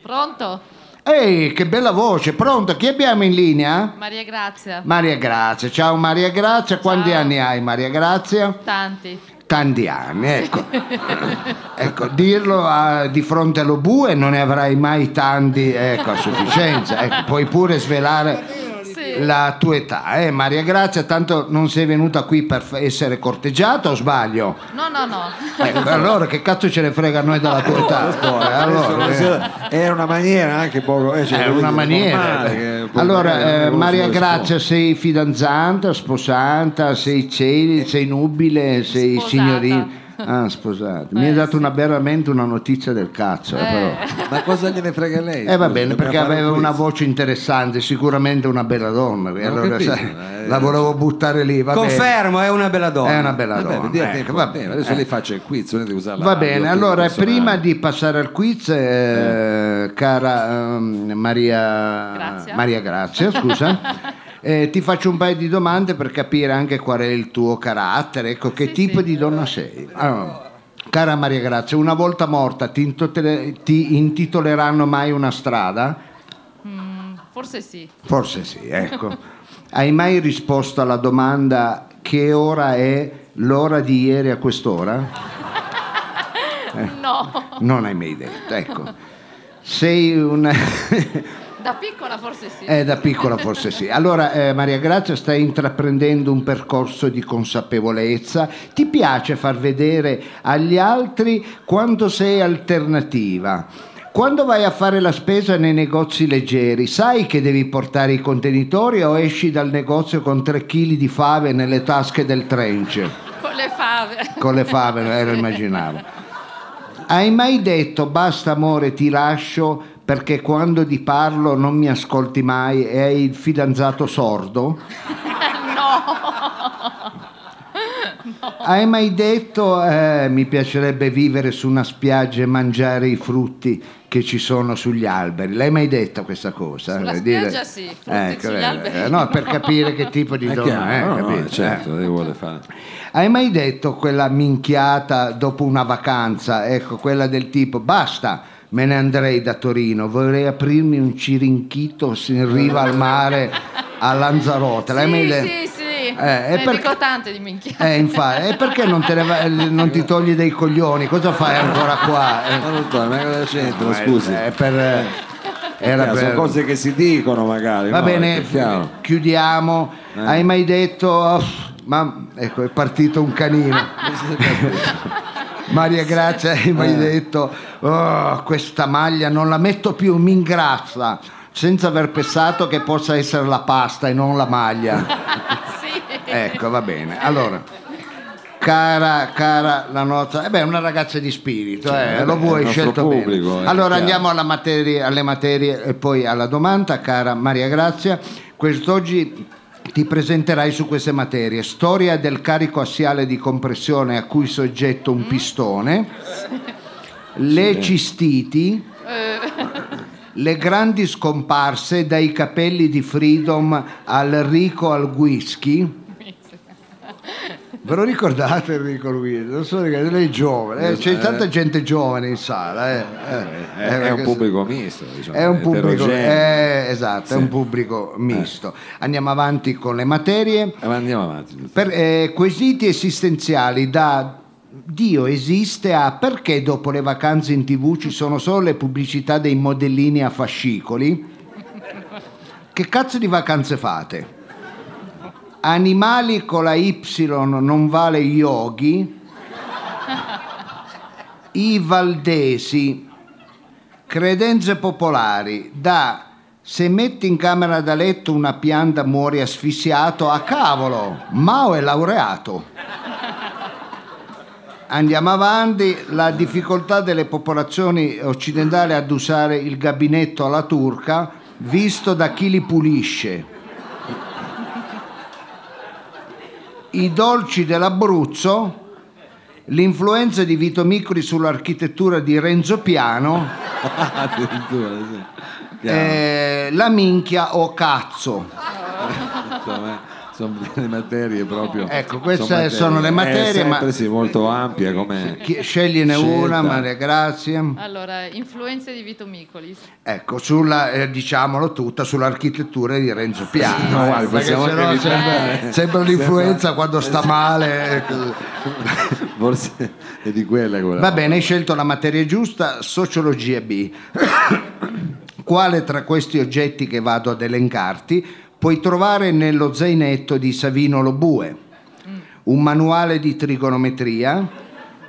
Pronto? Ehi, che bella voce, pronto? Chi abbiamo in linea? Maria Grazia. Maria Grazia, ciao Maria Grazia, quanti Ciao. anni hai Maria Grazia? Tanti. Tanti anni, ecco. ecco dirlo a- di fronte allo bue non ne avrai mai tanti, ecco, a sufficienza. Ecco, puoi pure svelare. La tua età, eh, Maria Grazia, tanto non sei venuta qui per essere corteggiata o sbaglio? No, no, no. Ecco, allora che cazzo ce ne frega a noi della tua età? Eh, allora, eh. Era una maniera anche poco. eh, cioè, È una maniera. normale Allora, eh, Maria Grazia, sei fidanzata, sposata, sei celi, sei nubile, sei Sposata. signorina? Ah, sposata. Mi Eh, ha dato una, veramente una notizia del cazzo. eh, però. Eh, Ma cosa gliene frega lei? Eh va bene, perché aveva un una voce interessante, sicuramente una bella donna. allora, sai, eh. la volevo buttare lì. Va bene. Confermo, è una bella donna. È una bella Vabbè, donna. ecco, tempo, va bene. Adesso eh. lei faccia il quiz, non è di usare la Va bene, allora prima di passare al quiz, eh, cara ehm, Maria Grazia. Maria Grazia, scusa, eh, ti faccio un paio di domande per capire anche qual è il tuo carattere, ecco che tipo di donna sei. Allora, cara Maria Grazia, una volta morta ti, intitole- ti intitoleranno mai una strada? mm, forse sì. Forse sì, ecco. Hai mai risposto alla domanda che ora è l'ora di ieri a quest'ora? No. Non hai mai detto, ecco. Sei una... Da piccola forse sì. Eh, da piccola forse sì. Allora, eh, Maria Grazia, stai intraprendendo un percorso di consapevolezza. Ti piace far vedere agli altri quanto sei alternativa. Quando vai a fare la spesa nei negozi leggeri, sai che devi portare i contenitori o esci dal negozio con 3 kg di fave nelle tasche del trench? Con le fave. Con le fave, lo immaginavo. Hai mai detto basta amore, ti lascio perché quando ti parlo non mi ascolti mai e hai il fidanzato sordo? Hai mai detto eh, mi piacerebbe vivere su una spiaggia e mangiare i frutti che ci sono sugli alberi? L'hai mai detto questa cosa? Sulla Eh, spiaggia sì, frutti sugli eh, alberi eh, no, per capire che tipo di donna è, no, no, capito? certo, lei vuole fare. Hai mai detto quella minchiata dopo una vacanza, ecco, quella del tipo basta, me ne andrei da Torino, vorrei aprirmi un cirinchito in riva al mare a Lanzarote. Sì, detto? sì, sì. Eh, e perché- dico tante di minchia. Eh, infatti, e perché non, te ne va- non ti togli dei coglioni? Cosa fai ancora qua? Eh, Ma dottore, ma cosa c'entra? Scusi. eh, per, eh, era Eh, sono per- cose che si dicono magari. Va no? bene, È chiudiamo. Hai mai detto, "Oh, ma ecco, è partito un canino. Maria Grazia, hai mai detto, "Oh, questa maglia non la metto più, mi ingrazza, senza aver pensato che possa essere la pasta e non la maglia. Sì. Ecco, va bene. Allora, cara, cara la nostra, eh beh, una ragazza di spirito, eh, eh lo vuoi scelto pubblico, bene. eh, Allora chiaro. andiamo alla materia- alle materie e poi alla domanda, cara Maria Grazia. Quest'oggi ti presenterai su queste materie. Storia del carico assiale di compressione a cui soggetto un pistone, le cistiti, le grandi scomparse dai capelli di Freedom al Rico al whisky. Ve lo ricordate Enrico Luigi? Non so lei è giovane, eh, c'è tanta gente giovane in sala. eh, eh, È, eh, è un pubblico misto, diciamo, è un pubblico, eh, esatto, Sì. è un pubblico misto. Andiamo avanti con le materie. Eh, ma andiamo avanti. Per, eh, quesiti esistenziali da Dio esiste a perché dopo le vacanze in tv ci sono solo le pubblicità dei modellini a fascicoli? Che cazzo di vacanze fate? Animali con la Y non vale yogi? I Valdesi, credenze popolari. Da se metti in camera da letto una pianta muori asfissiato. A cavolo Mao è laureato. Andiamo avanti. La difficoltà delle popolazioni occidentali ad usare il gabinetto alla turca visto da chi li pulisce i dolci dell'Abruzzo l'influenza di Vito Micoli sull'architettura di Renzo Piano eh, la minchia o cazzo. Sono delle materie proprio. Ecco, queste sono le materie, È sempre ma- sì, molto ampia come. Scegliene Scelta. una, Maria Grazia. Allora, influenze di Vito Micolis. Ecco, sulla, eh, diciamolo tutta, sull'architettura di Renzo Piano. No, eh, guarda, possiamo anche sembra, evitare. sembra l'influenza quando sta male. ecco. Forse è di quella quella. Va bene, hai scelto la materia giusta, sociologia B. Quale tra questi oggetti che vado ad elencarti puoi trovare nello zainetto di Savino Lobue? Un manuale di trigonometria,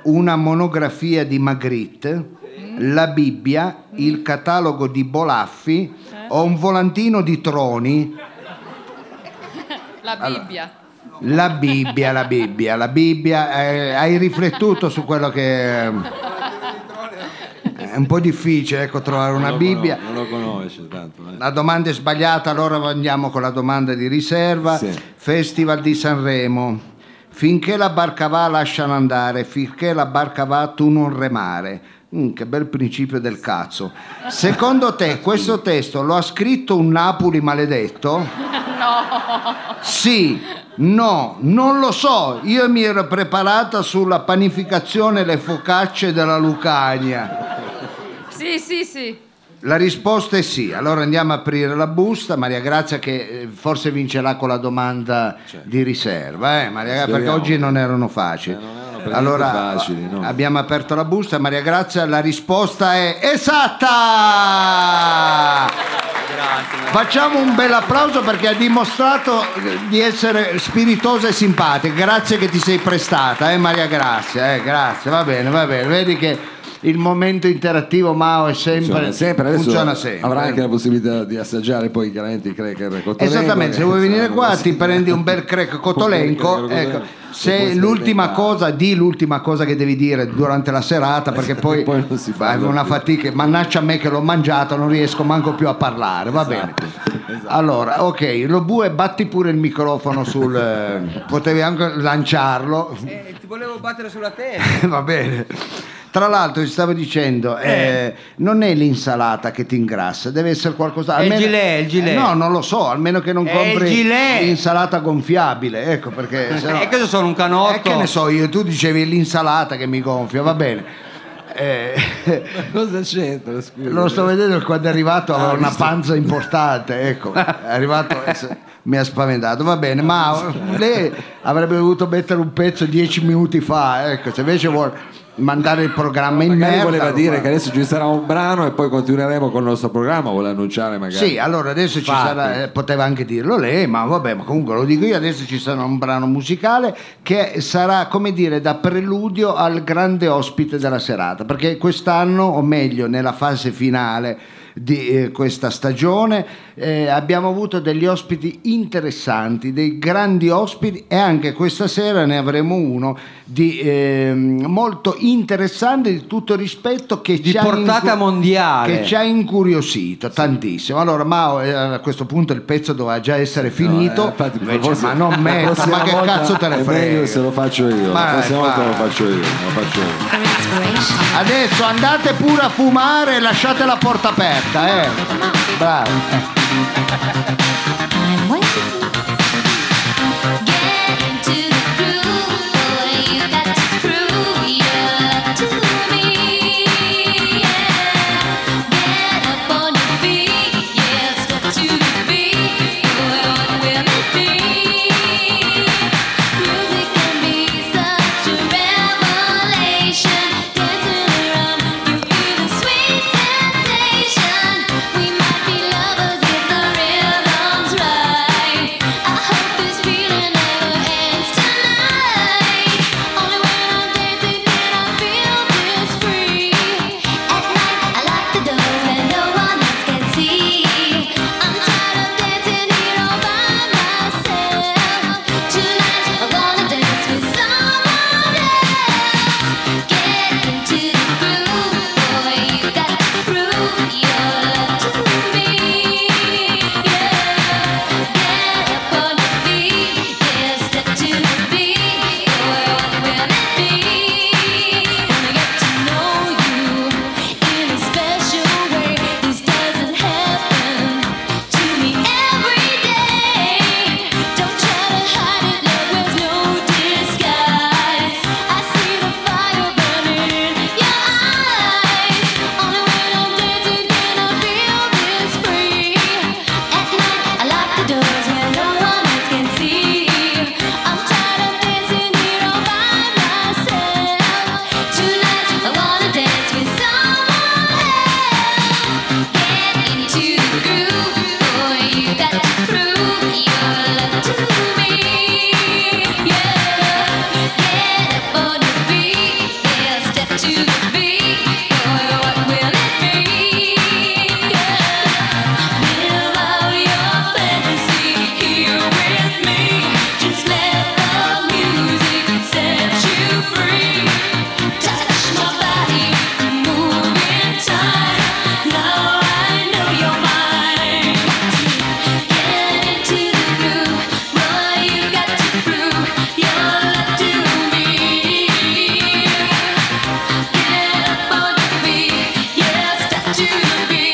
una monografia di Magritte, la Bibbia, il catalogo di Bolaffi o un volantino di Troni? La Bibbia. La Bibbia, la Bibbia, la Bibbia, eh, hai riflettuto su quello che... È un po' difficile ecco, trovare una Non Bibbia. conosce, non lo conosce tanto. eh. La domanda è sbagliata, allora andiamo con la domanda di riserva. Sì. Festival di Sanremo. Finché la barca va lasciano andare, finché la barca va tu non remare. Mm, che bel principio del cazzo. Secondo te questo testo lo ha scritto un Napoli maledetto? No. Sì, no, non lo so. Io mi ero preparata sulla panificazione e le focacce della Lucania. Sì, sì, sì. La risposta è sì, allora andiamo a aprire la busta, Maria Grazia che eh, forse vincerà con la domanda di riserva, eh, Maria Grazia, perché Speriamo. oggi non erano facili. Eh, non erano per allora niente facili, no. abbiamo aperto la busta, Maria Grazia, la risposta è esatta! Facciamo un bel applauso perché ha dimostrato eh, di essere spiritosa e simpatica. Grazie che ti sei prestata, eh, Maria Grazia. eh, grazie, va bene, va bene. Vedi che il momento interattivo Mao è sempre, Funziona sempre, adesso funziona sempre. avrà anche la possibilità di assaggiare poi chiaramente i cracker Cotolengo, Esattamente, se che vuoi venire qua ti prendi un bel crack cotolenco. Ecco, se l'ultima cosa, di l'ultima cosa che devi dire durante la serata, perché poi, Poi non si parla fai una più. fatica, mannaggia a me che l'ho mangiato, non riesco manco più a parlare, va bene. esatto. Allora, ok, lo bue batti pure il microfono sul... eh, potevi anche lanciarlo, Eh, ti volevo battere sulla testa. va bene. Tra l'altro ti stavo dicendo, eh, non è l'insalata che ti ingrassa, deve essere qualcosa... È il almeno- gilet, il gilet. Eh, no, non lo so, almeno che non compri l'insalata gonfiabile, ecco perché... se no- E cosa sono un canotto? Eh, che ne so io, tu dicevi l'insalata che mi gonfia, va bene. Eh, Cosa c'entra? Scusa. lo sto vedendo quando è arrivato aveva Ah, una visto. panza importante, ecco, è arrivato mi ha spaventato, va bene, ma lei avrebbe dovuto mettere un pezzo dieci minuti fa, ecco, se invece vuole mandare il programma in merda... voleva dire che adesso ci sarà un brano e poi continueremo con il nostro programma, vuole annunciare magari. Sì, allora adesso ci Infatti. sarà, eh, poteva anche dirlo lei, ma vabbè, ma comunque lo dico io, adesso ci sarà un brano musicale che sarà, come dire, da preludio al grande ospite della serata, perché quest'anno, o meglio, nella fase finale di eh, questa stagione, eh, abbiamo avuto degli ospiti interessanti, dei grandi ospiti e anche questa sera ne avremo uno di ehm, molto interessante di tutto rispetto che Di ci ha portata incu- mondiale. che ci ha incuriosito tantissimo. Allora, Mao, eh, a questo punto il pezzo doveva già essere finito, No, eh, infatti, invece, forse ma non prossima ma che cazzo te ne frega? se lo faccio io. Ma la prossima vai, volta lo faccio io. Lo faccio io. Adesso andate pure a fumare e lasciate la porta aperta. Tá, é? Bravo. I'm waiting.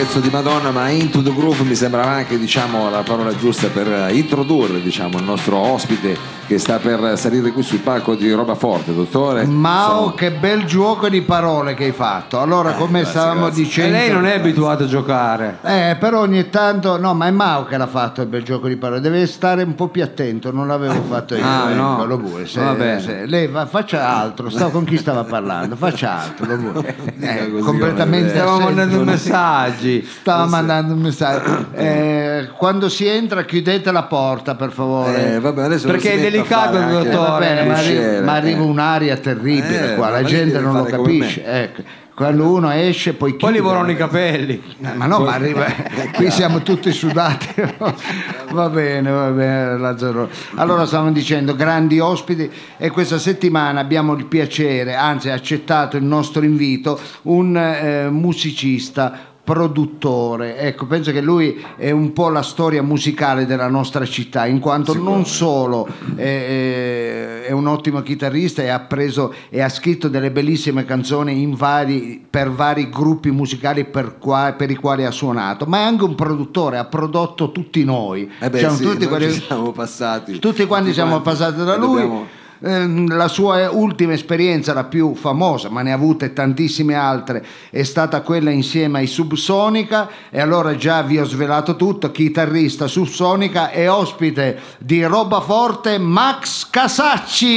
pezzo di Madonna, ma Into the Groove mi sembrava anche diciamo, la parola giusta per eh, introdurre diciamo, il nostro ospite che sta per salire qui sul palco di Roba Forte, dottore. Mao, che bel gioco di parole che hai fatto. Allora, eh, grazie, stavamo grazie. dicendo... E lei non è abituato a giocare. Eh, però ogni tanto... No, ma è Mao che l'ha fatto il bel gioco di parole. Deve stare un po' più attento, non l'avevo fatto io. Ah, eh, no. Lo vuoi. Se, se... Lei va... faccia altro, Stavo con chi stava parlando, faccia altro. Lo vuoi. Eh, completamente... Stavamo mandando messaggi sì. Stava sì. mandando un messaggio. Eh, quando si entra chiudete la porta per favore. Eh, vabbè, Perché è delicato il dottore. ma, arri- ma arriva un'aria terribile qua, la gente non lo capisce. Ecco quando uno esce poi chiude. Poi volano i capelli. Eh, no, ma no, poi... ma arriva, eh, qui siamo tutti sudati. va bene, va bene, Lazzaro. Allora stavamo dicendo grandi ospiti e questa settimana abbiamo il piacere, anzi ha accettato il nostro invito, un eh, musicista produttore. Ecco, penso che lui è un po' la storia musicale della nostra città, in quanto non solo è, è un ottimo chitarrista e ha preso e ha scritto delle bellissime canzoni in vari- per vari gruppi musicali per, qua- per i quali ha suonato, ma è anche un produttore, ha prodotto tutti noi. Eh beh, Siamo sì, tutti noi quelli- ci siamo passati. tutti quanti siamo passati da lui. dobbiamo- La sua ultima esperienza, la più famosa, ma ne ha avute tantissime altre, è stata quella insieme ai Subsonica e allora già vi ho svelato tutto, chitarrista Subsonica e ospite di Roba Forte Max Casacci.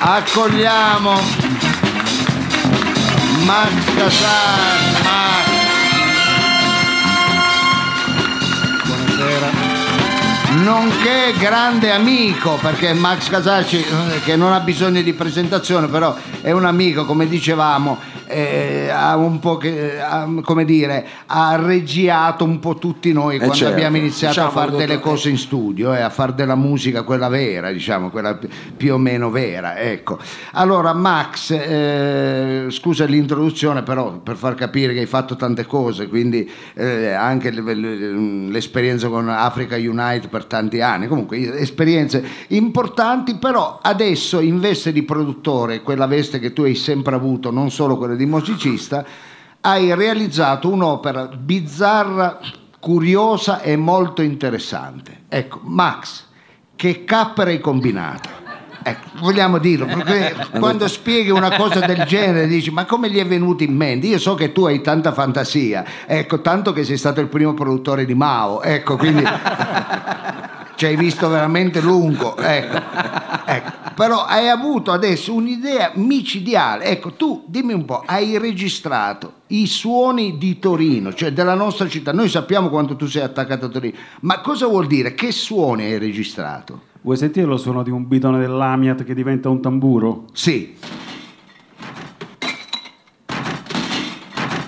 Accogliamo Max Casacci. Max. Nonché grande amico, perché Max Casacci, eh, che non ha bisogno di presentazione, però è un amico, come dicevamo, eh, ha un po' che, ha, come dire, ha reggiato un po' tutti noi quando certo. abbiamo iniziato Diciamo, a fare delle cose in studio, eh, a fare della musica, quella vera, diciamo, quella pi- più o meno vera. Ecco. Allora, Max, eh, scusa l'introduzione, però per far capire che hai fatto tante cose, quindi eh, anche le- le- l'esperienza con Africa Unite per tanti anni, comunque esperienze importanti, però adesso in veste di produttore, quella veste che tu hai sempre avuto, non solo quella di musicista, hai realizzato un'opera bizzarra, curiosa e molto interessante. Ecco, Max, che cappera hai combinato? Ecco, vogliamo dirlo, perché quando spieghi una cosa del genere dici ma come gli è venuto in mente? Io so che tu hai tanta fantasia, ecco, tanto che sei stato il primo produttore di Mao, ecco, quindi ci hai visto veramente lungo, ecco, ecco. Però hai avuto adesso un'idea micidiale, ecco, tu dimmi un po', hai registrato i suoni di Torino, cioè della nostra città, noi sappiamo quanto tu sei attaccato a Torino, ma cosa vuol dire? Che suoni hai registrato? Vuoi sentire lo suono di un bidone dell'Amiat che diventa un tamburo? Sì.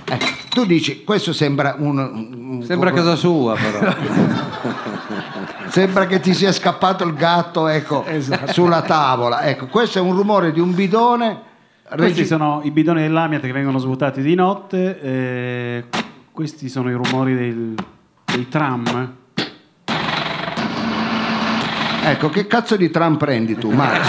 Ecco, tu dici, questo sembra un... un- Sembra casa sua, però. Sembra che ti sia scappato il gatto ecco, sulla tavola. Ecco, questo è un rumore di un bidone. Questi regi- sono i bidoni dell'Amiat che vengono svuotati di notte. eh, questi sono i rumori del- dei tram. Ecco, che cazzo di tram prendi tu, Max?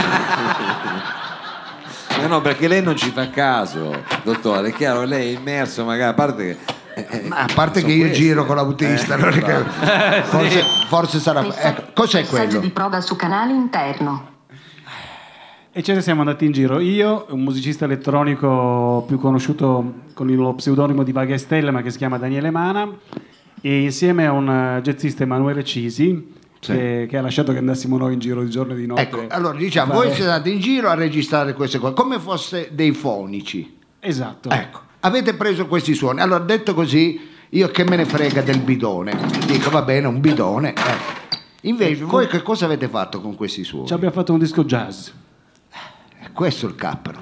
Eh no, perché lei non ci fa caso, dottore, è chiaro, lei è immerso magari, a parte che... eh, eh, a parte che io questi. giro con l'autista, è che- forse, forse sarà... Ecco, cos'è quello? di prova su canale interno. E ce ne siamo andati in giro. Io, un musicista elettronico più conosciuto con lo pseudonimo di Vaga Stelle, ma che si chiama Daniele Mana, e insieme a un eh, jazzista Emanuele Cisi, Sì. che, che ha lasciato che andassimo noi in giro di giorno e di notte. Ecco, allora diciamo, a voi fare- siete andati in giro a registrare queste cose, come fosse dei fonici. Esatto. Ecco, avete preso questi suoni. Allora, detto così, io che me ne frega del bidone? Dico, va bene, un bidone. ecco. Invece, voi che cosa avete fatto con questi suoni? Ci abbiamo fatto un disco jazz. Eh, Questo è il cappero.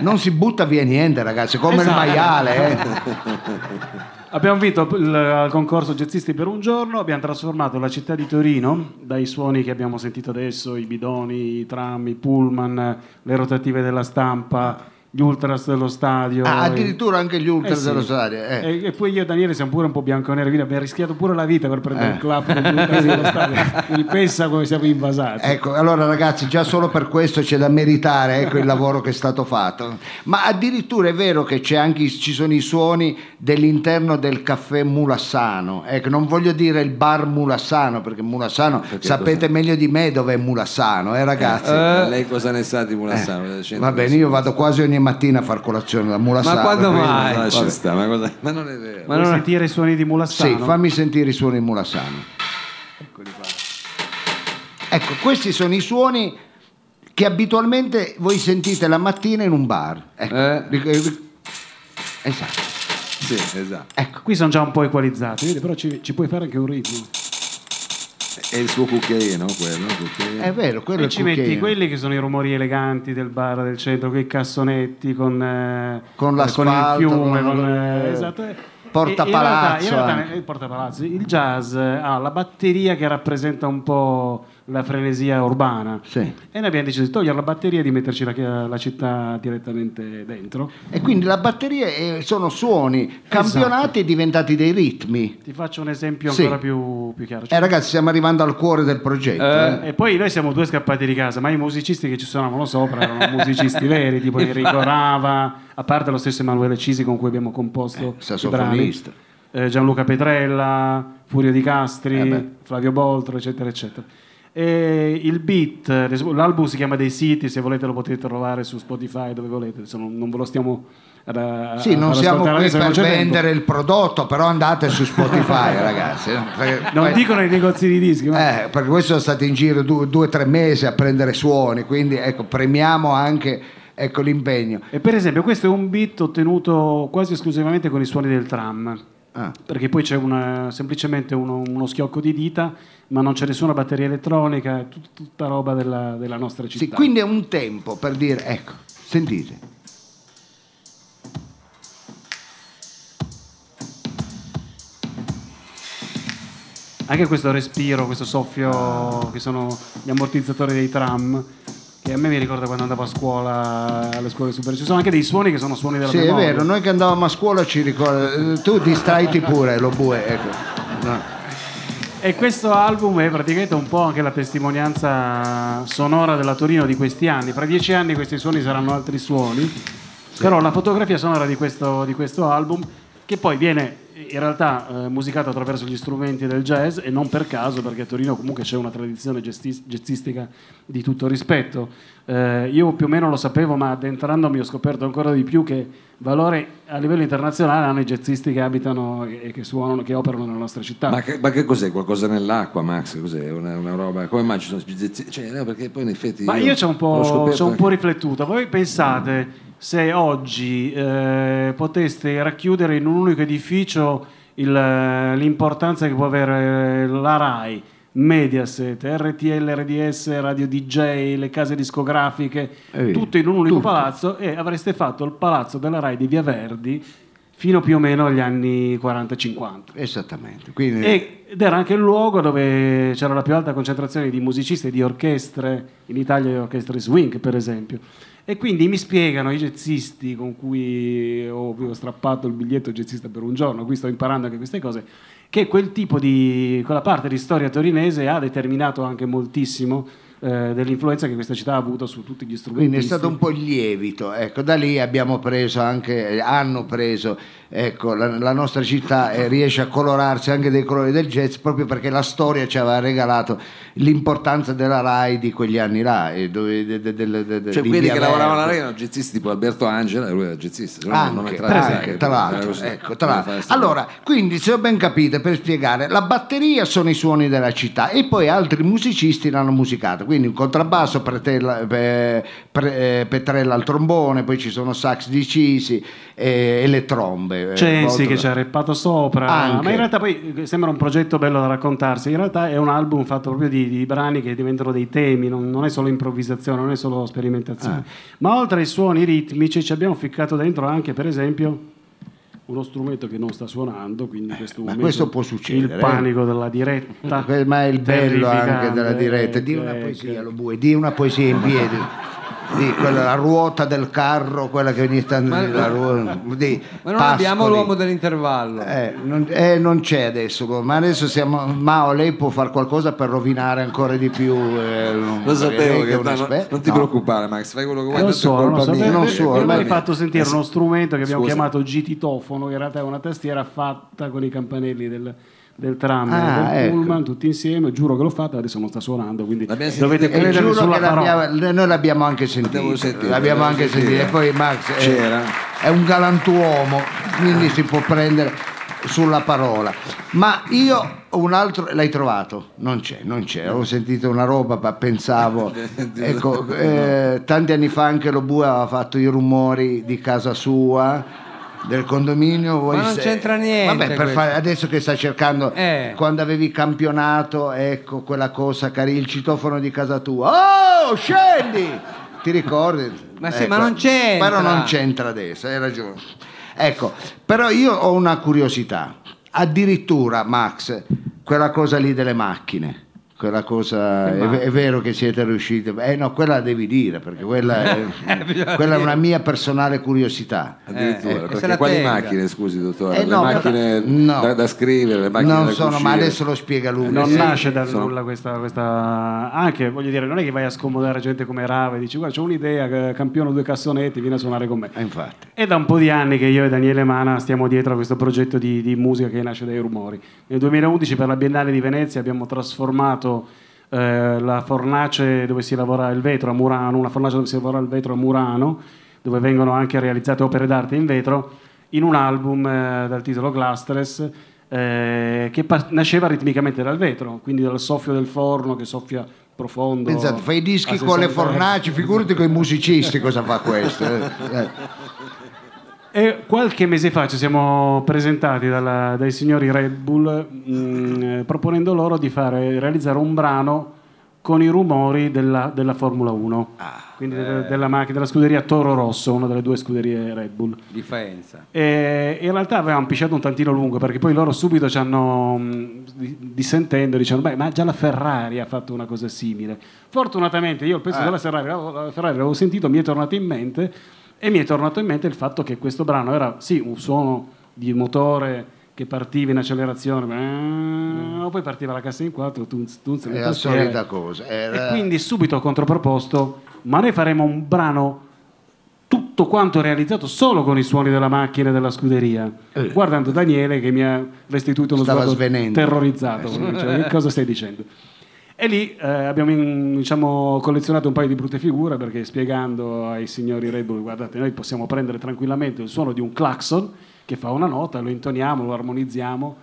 Non si butta via niente, ragazzi, come il maiale. eh. Abbiamo vinto il concorso jazzisti per un giorno, abbiamo trasformato la città di Torino dai suoni che abbiamo sentito adesso, i bidoni, i tram, i pullman, le rotative della stampa, gli ultras dello stadio. Ah, addirittura anche gli ultra Eh sì. dello stadio. eh. E, e poi io e Daniele siamo pure un po' bianconeri, quindi abbiamo rischiato pure la vita per prendere Eh. il clap degli ultras dello stadio. Quindi pensa come siamo invasati. Ecco, allora ragazzi, già solo per questo c'è da meritare ecco, il lavoro che è stato fatto. Ma addirittura è vero che c'è anche, ci sono i suoni dell'interno del caffè Mulassano. Ecco, non voglio dire il bar Mulassano, perché Mulassano sapete meglio di me dove è Mulassano, eh ragazzi? Ma lei cosa ne sa di Mulassano? Eh, va bene, io vado quasi ogni mattina a far colazione da Mulassano. Ma quando mai? Ma, sta, ma, cosa- ma non è vero. Ma Vuoi non è- sentire i suoni di Mulassano? Sì, fammi sentire i suoni di Mulassano. Ecco, questi sono i suoni che abitualmente voi sentite la mattina in un bar. Ecco. Eh. Esatto. Sì, esatto. Ecco. Qui sono già un po' equalizzati, vedi, però ci, ci puoi fare anche un ritmo. È il suo cucchiaino quello, cucchiaino. È vero, quello è E il ci metti cucchiaino. quelli che sono i rumori eleganti del bar del centro, quei cassonetti con, eh, Con eh, l'asfalto, il fiume, con- con, eh, esatto. Porta E- in realtà- palazzo in realtà, anche. eh, il portapalazzo. Il jazz eh, ha la batteria che rappresenta un po' la frenesia urbana. Sì. E noi abbiamo deciso di togliere la batteria e di metterci la, la città direttamente dentro. E quindi la batteria è- sono suoni campionati e diventati dei ritmi. Ti faccio un esempio Sì. ancora più, più chiaro. Eh ragazzi, stiamo arrivando al cuore del progetto. eh. E poi noi siamo due scappati di casa, ma i musicisti che ci suonavano sopra erano musicisti veri, tipo Enrico Rava, a parte lo stesso Emanuele Cisi con cui abbiamo composto Eh, i brani, eh, Gianluca Petrella, Furio Di Castri, Eh. Flavio Boltro, eccetera, eccetera. E il beat, l'album si chiama Dei Siti, se volete lo potete trovare su Spotify dove volete, adesso non, ve lo stiamo ad, Sì, non siamo qui adesso, per c'è tempo. vendere il prodotto, però andate su Spotify, ragazzi. Perché Non poi- dicono i negozi di dischi, ma Eh, perché voi sono stati in giro due o tre mesi a prendere suoni, quindi ecco, premiamo anche ecco, l'impegno. E per esempio questo è un beat ottenuto quasi esclusivamente con i suoni del tram, Ah. perché poi c'è una- semplicemente uno, uno schiocco di dita, ma non c'è nessuna batteria elettronica, è tut- tutta roba della, della nostra città. Sì, quindi è un tempo per dire, ecco, sentite. Anche questo respiro, questo soffio che sono gli ammortizzatori dei tram, che a me mi ricorda quando andavo a scuola, alle scuole superiori. Ci sono anche dei suoni che sono suoni della Sì, è memoria. vero, noi che andavamo a scuola ci ricorda. eh, Tu distraiti pure, lo bue, ecco. No. E questo album è praticamente un po' anche la testimonianza sonora della Torino di questi anni. Fra dieci anni questi suoni saranno altri suoni, però la fotografia sonora di questo, di questo album, che poi viene in realtà eh, musicato attraverso gli strumenti del jazz e non per caso, perché a Torino comunque c'è una tradizione jazzis- jazzistica di tutto rispetto. Eh, io più o meno lo sapevo, ma addentrandomi ho scoperto ancora di più che valore a livello internazionale hanno i jazzisti che abitano e che suonano, che operano nella nostra città. Ma che, ma che cos'è? Qualcosa nell'acqua, Max? Cos'è? Una, una roba. Come mai ci sono zezzi- Cioè, no, perché poi in effetti. Ma io ci ho un po', scoperto un po' riflettuto. Voi pensate se oggi eh, poteste racchiudere in un unico edificio il, eh, l'importanza che può avere la RAI, Mediaset, RTL, RDS, Radio DJ, le case discografiche, Eh, tutto in un unico tutto. palazzo e avreste fatto il palazzo della RAI di Via Verdi fino più o meno agli anni 40-50. Esattamente. Quindi, E- Ed era anche il luogo dove c'era la più alta concentrazione di musicisti e di orchestre, in Italia le orchestre swing per esempio. E quindi mi spiegano i jazzisti con cui ho, ho strappato il biglietto jazzista per un giorno, qui sto imparando anche queste cose, che quel tipo di, quella parte di storia torinese ha determinato anche moltissimo eh, dell'influenza che questa città ha avuto su tutti gli strumenti. quindi è stato un po' il lievito. Ecco, da lì abbiamo preso anche, hanno preso, ecco, la, la nostra città eh, riesce a colorarsi anche dei colori del jazz proprio perché la storia ci aveva regalato l'importanza della RAI di quegli anni là. e dove- de- de- de- de- de- Cioè, quelli Via che lavoravano alla. Rai erano jazzisti, tipo Alberto Angela, e lui era jazzista. Anche, in anche, tra l'altro, ecco, tra l'altro. allora quindi se ho ben capito per spiegare la batteria sono i suoni della città e poi altri musicisti l'hanno musicato quindi un contrabbasso Pretella- pe- pre- eh, Petrella al trombone poi ci sono sax di Cisi eh, e le trombe eh, Censi molto- che ci ha reppato sopra, Anche. ma in realtà poi eh, sembra un progetto bello da raccontarsi, in realtà è un album fatto proprio di, di brani che diventano dei temi, non, non è solo improvvisazione, non è solo sperimentazione, Ah. ma oltre ai suoni ritmici ci abbiamo ficcato dentro anche per esempio uno strumento che non sta suonando, quindi questo Eh, ma momento, questo può succedere, il panico della diretta. Ma è il bello anche della diretta. Di eh, una poesia lo bue di una poesia in piedi di quella, la ruota del carro quella che ogni tanto Ma- la ruota, di Ma non abbiamo Pascoli. l'uomo dell'intervallo. Eh, non, eh, non c'è adesso, ma adesso siamo. Mao, lei può fare qualcosa per rovinare ancora di più. eh, Lo sapevo, che, è un no, esperto. non ti No. preoccupare, Max, fai quello che vuoi. Non tanto è so, non so, mia. non so, ma- hai fatto sentire Eh, uno strumento che abbiamo scusa. chiamato gititofono, che in realtà è una tastiera fatta con i campanelli del, del tram Ah, e del ecco. pullman, tutti insieme, giuro che l'ho fatto, adesso non sta suonando, quindi dovete credere giuro sulla che parola. l'abbiamo- noi l'abbiamo anche sentito. L'abbiamo sentito, l'abbiamo anche sentito. sentito. E poi Max è, C'era. è un galantuomo, quindi si può prendere sulla parola. Ma io ho un altro. L'hai trovato? Non c'è, non c'è. Ho sentito una roba, ma pensavo. ecco, eh, tanti anni fa anche lo Bue aveva fatto i rumori di casa sua. Del condominio, voi Ma non se- c'entra niente Vabbè, per fare- adesso che sta cercando Eh. quando avevi campionato, ecco quella cosa, cari, il citofono di casa tua. Oh, scendi! Ti ricordi? Ma sì, Ecco, ma non c'entra. Però non c'entra adesso, hai ragione. Ecco, però io ho una curiosità. Addirittura, Max, quella cosa lì delle macchine. Quella cosa è, è vero che siete riusciti eh no quella la devi dire perché quella è, quella è una mia personale curiosità Addirittura, Eh, e se perché quali tenga. macchine, scusi dottore? Eh, le no, macchine no. da, da scrivere, le macchine non da sono ma cucire. adesso lo spiega lui Non Sì. nasce dal sono- nulla questa, questa- Anche, voglio dire, non è che vai a scomodare gente come Rava e dici guarda c'ho un'idea, campiono due cassonetti, vieni a suonare con me. Eh, infatti È da un po' di anni che io e Daniele Mana stiamo dietro a questo progetto di, di musica che nasce dai rumori. Nel 2011 per la Biennale di Venezia abbiamo trasformato eh, la fornace dove si lavora il vetro a Murano, una fornace dove si lavora il vetro a Murano, dove vengono anche realizzate opere d'arte in vetro, in un album eh, dal titolo Glastres eh, che pa- nasceva ritmicamente dal vetro, quindi dal soffio del forno che soffia profondo. Pensate, fai i dischi con le 60 fornaci figurati con i musicisti cosa fa questo eh. Eh. E qualche mese fa ci siamo presentati dalla- dai signori Red Bull mh, eh, proponendo loro di fare, realizzare un brano con i rumori della, della Formula 1, quindi della, della macchina, della scuderia Toro Rosso, una delle due scuderie Red Bull. Di Faenza. E in realtà avevamo pisciato un tantino lungo perché poi loro subito ci hanno di- dissentendo dicendo beh ma già la Ferrari ha fatto una cosa simile fortunatamente io il pezzo della Ferrari, la Ferrari l'avevo sentito mi è tornato in mente e mi è tornato in mente il fatto che questo brano era sì un suono di motore che partiva in accelerazione ma poi partiva la cassa in quattro tunz, tunz, è la solita cosa era- E quindi subito ho controproposto, ma noi faremo un brano tutto quanto realizzato solo con i suoni della macchina e della scuderia. Guardando Daniele che mi ha restituito uno Stava sguardo svenendo. terrorizzato. Cioè, che cosa stai dicendo? E lì eh, abbiamo in- diciamo, collezionato un paio di brutte figure perché spiegando ai signori Red Bull, guardate, noi possiamo prendere tranquillamente il suono di un clacson che fa una nota, lo intoniamo, lo armonizziamo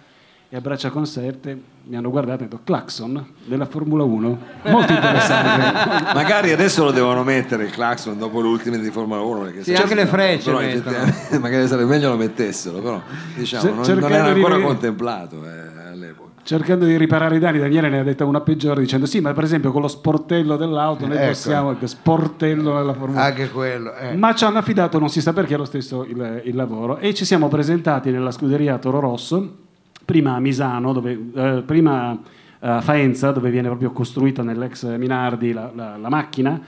e a braccia conserte mi hanno guardato e detto clacson della Formula 1. Molto interessante. Magari adesso lo devono mettere il clacson dopo l'ultime di Formula 1. Perché Sì, anche le frecce magari sarebbe meglio lo mettessero, però diciamo, non, non era di ancora vedere- contemplato eh. Cercando di riparare i danni, Daniele ne ha detta una peggiore dicendo sì, ma per esempio con lo sportello dell'auto noi Ecco. possiamo, ecco, sportello nella Formula 1. anche quello eh. Ma ci hanno affidato, non si sa perché, lo stesso il, il lavoro e ci siamo presentati nella scuderia Toro Rosso, prima a Misano, dove, eh, prima a Faenza, dove viene proprio costruita nell'ex Minardi la, la- la macchina,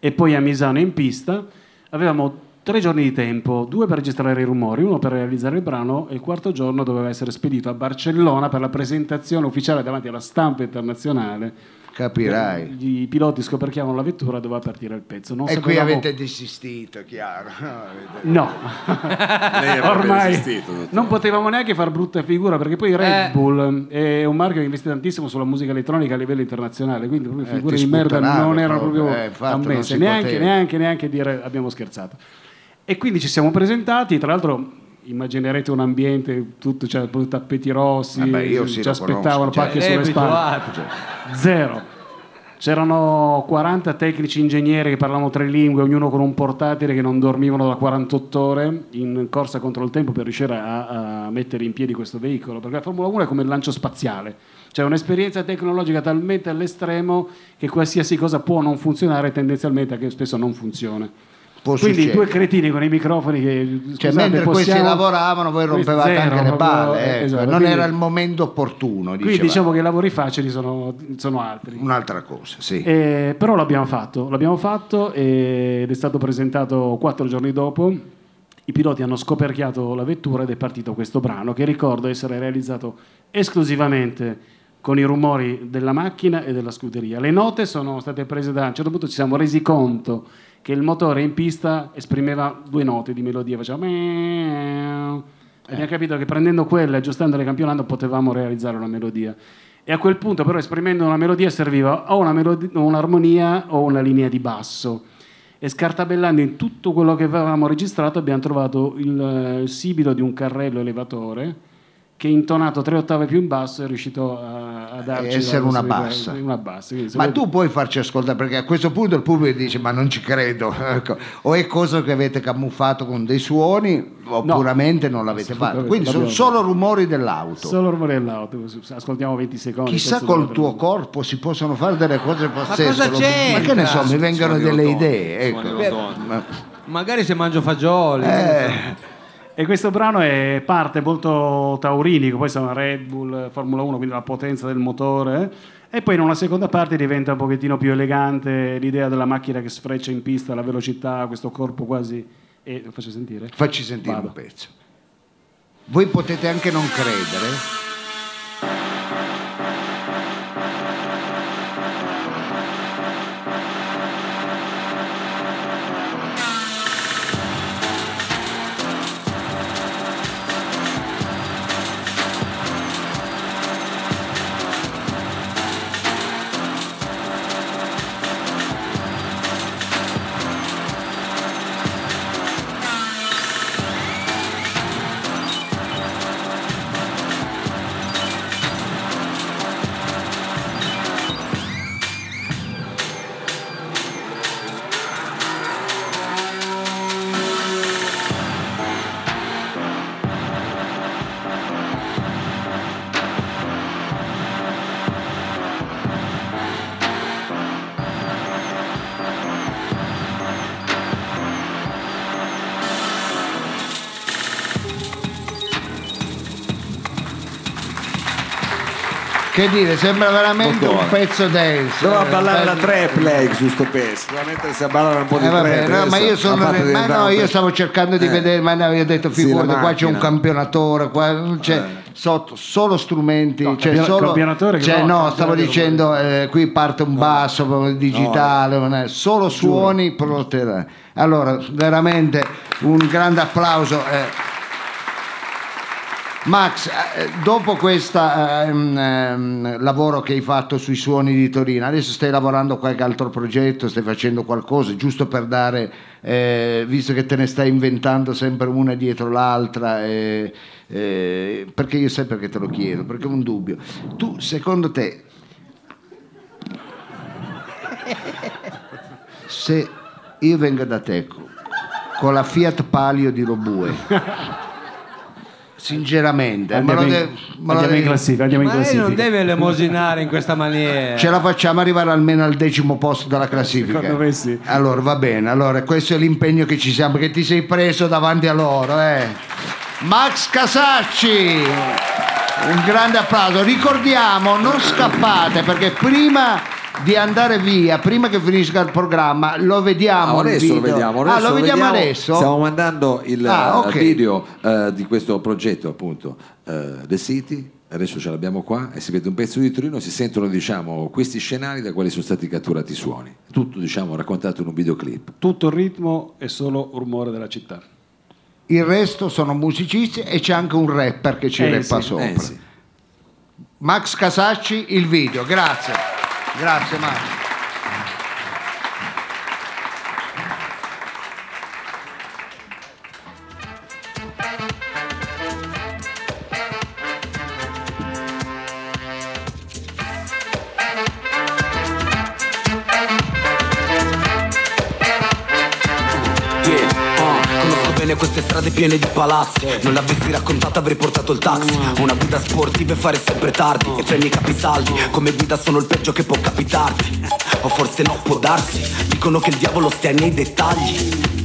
e poi a Misano in pista. Avevamo tre giorni di tempo, due per registrare i rumori, uno per realizzare il brano e il quarto giorno doveva essere spedito a Barcellona per la presentazione ufficiale davanti alla stampa internazionale. capirai I piloti scoperchiavano la vettura, doveva partire il pezzo. Non e qui sapevamo- avete desistito chiaro No, ormai non potevamo neanche far brutta figura perché poi Red Eh. Bull è un marchio che investe tantissimo sulla musica elettronica a livello internazionale, quindi proprio Eh, figure ti di merda non erano proprio, eh, ammesse, neanche, neanche, neanche dire abbiamo scherzato. E quindi ci siamo presentati, tra l'altro immaginerete un ambiente tutto, cioè tappeti rossi, Vabbè, io sì, ci aspettavano cioè, pacche sulle spalle. cioè. Zero. C'erano 40 tecnici ingegneri che parlavano tre lingue, ognuno con un portatile che non dormivano da 48 ore in corsa contro il tempo per riuscire a, a mettere in piedi questo veicolo. Perché la Formula 1 è come il lancio spaziale, cioè un'esperienza tecnologica talmente all'estremo che qualsiasi cosa può non funzionare, tendenzialmente anche spesso non funziona. Può Quindi succedere. due cretini con i microfoni che Cioè, scusate, mentre questi possiamo- lavoravano, voi Questi rompevate zero, anche le palle. eh, esatto, non quindi- era il momento opportuno, Quindi diceva. diciamo che i lavori facili sono, sono altri. Un'altra cosa, sì. Eh, però l'abbiamo fatto, l'abbiamo fatto ed è stato presentato quattro giorni dopo. I piloti hanno scoperchiato la vettura ed è partito questo brano che ricordo essere realizzato esclusivamente con i rumori della macchina e della scuderia. Le note sono state prese da... A un certo punto ci siamo resi conto che il motore in pista esprimeva due note di melodia, faceva... meow. E abbiamo capito che prendendo quelle e aggiustandole campionando potevamo realizzare una melodia. E a quel punto però esprimendo una melodia serviva o una melodi- o un'armonia o una linea di basso. E scartabellando in tutto quello che avevamo registrato abbiamo trovato il, eh, il sibilo di un carrello elevatore che intonato tre ottave più in basso è riuscito a, a darci essere una bassa. una bassa. Quindi Ma voi- tu puoi farci ascoltare perché a questo punto il pubblico dice ma non ci credo ecco. o è cosa che avete camuffato con dei suoni o No. puramente non l'avete fatto quindi sono solo rumori dell'auto Solo il rumore dell'auto, ascoltiamo 20 secondi. chissà col tuo corpo si possono fare delle cose pazzesche cosa lo- c'entra? ma che ne so mi vengono delle idee ecco. Ma- Magari se mangio fagioli. eh, E questo brano è parte molto taurinico, poi sono Red Bull, Formula 1, quindi la potenza del motore. E poi in una seconda parte diventa un pochettino più elegante l'idea della macchina che sfreccia in pista, la velocità, questo corpo quasi... E lo faccio sentire? Facci sentire Vado. un pezzo. Voi potete anche non credere. Che dire, sembra veramente Dottore. un pezzo dance. Doveva Eh, ballare la beh, trap lei su sto pezzo, doveva mettersi a ballare un po' di Eh, vabbè, trap. no, ma io sono fatto ma no, io stavo cercando di Eh. vedere, ma ne avevo detto Sì, figurati, la qua c'è un campionatore, qua c'è Eh. sotto solo strumenti, No, c'è campion- solo campionatore che cioè, no, no, stavo dicendo eh, qui parte un basso proprio digitale, non è- solo suoni proterà. Allora, veramente un grande applauso. Max, eh, dopo questo lavoro che hai fatto sui suoni di Torino, adesso stai lavorando a qualche altro progetto, stai facendo qualcosa, giusto per dare, eh, visto che te ne stai inventando sempre una dietro l'altra, eh, eh, perché io sai perché te lo chiedo, perché ho un dubbio. Tu, secondo te, se io vengo da te co- con la Fiat Palio di Robue, sinceramente, Andiamo, in, de- andiamo in classifica, andiamo in Ma lei classifica. non deve elemosinare in questa maniera. Ce la facciamo arrivare almeno al decimo posto della classifica. Sì. Allora va bene, allora questo è l'impegno che ci siamo, perché ti sei preso davanti a loro. Eh. Max Casacci, un grande applauso. Ricordiamo, non scappate perché prima di andare via, prima che finisca il programma, lo vediamo. Ah, il adesso lo vediamo, ah, adesso lo vediamo adesso? Stiamo mandando il Ah, eh, ok. video eh, di questo progetto, appunto, eh, The City. Adesso ce l'abbiamo qua e si vede un pezzo di Torino, si sentono diciamo, questi scenari da quali sono stati catturati i suoni. Tutto diciamo, raccontato in un videoclip. Tutto il ritmo è solo rumore della città. Il resto sono musicisti e c'è anche un rapper che ci Eh, rappa sì, sopra. Eh, sì. Max Casacci, il video, grazie. Grazie Max. Strade piene di palazzi. Non l'avessi raccontata avrei portato il taxi. Una guida sportiva e fare sempre tardi. E premi i capisaldi Come guida sono il peggio che può capitarti. O forse no, può darsi. Dicono che il diavolo stia nei dettagli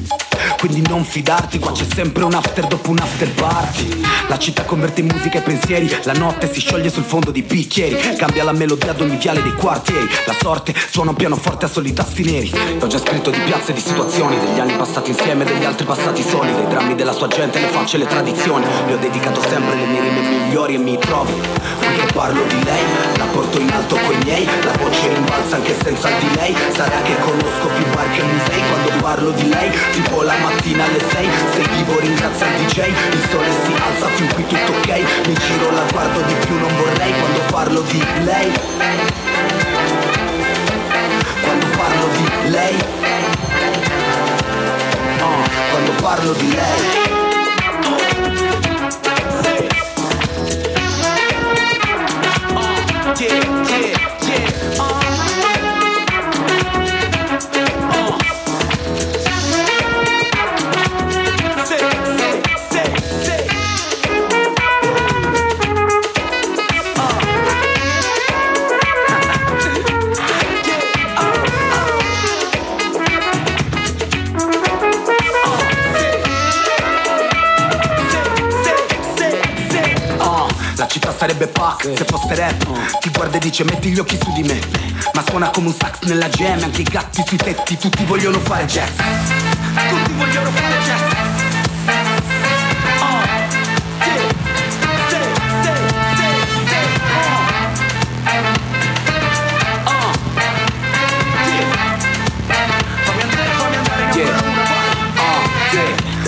quindi non fidarti, qua c'è sempre un after dopo un after party. La città converte in musica e pensieri. La notte si scioglie sul fondo di bicchieri. Cambia la melodia ad ogni viale dei quartieri. La sorte suona un pianoforte a soli tasti neri. E Ho già scritto di piazze e di situazioni Degli anni passati insieme, degli altri passati soli. Dei drammi della sua gente, le facce e le tradizioni. Le ho dedicato sempre le mie rime migliori e mi trovo Qui che parlo di lei, la porto in alto coi miei La voce rimbalza anche senza il delay Sarà che conosco più bar che musei Quando parlo di lei, tipo la mattina alle 6 Se vivo ringrazia il DJ Il sole si alza, fin qui tutto ok Mi giro, la guardo di più, non vorrei Quando parlo di lei. Quando parlo di lei. Oh, Quando parlo di lei sarebbe pack se fosse rap guarda e dice metti gli occhi su di me. Ma suona come un sax nella jam, anche i gatti sui tetti, tutti vogliono fare jazz. Tutti vogliono fare jazz. Ah.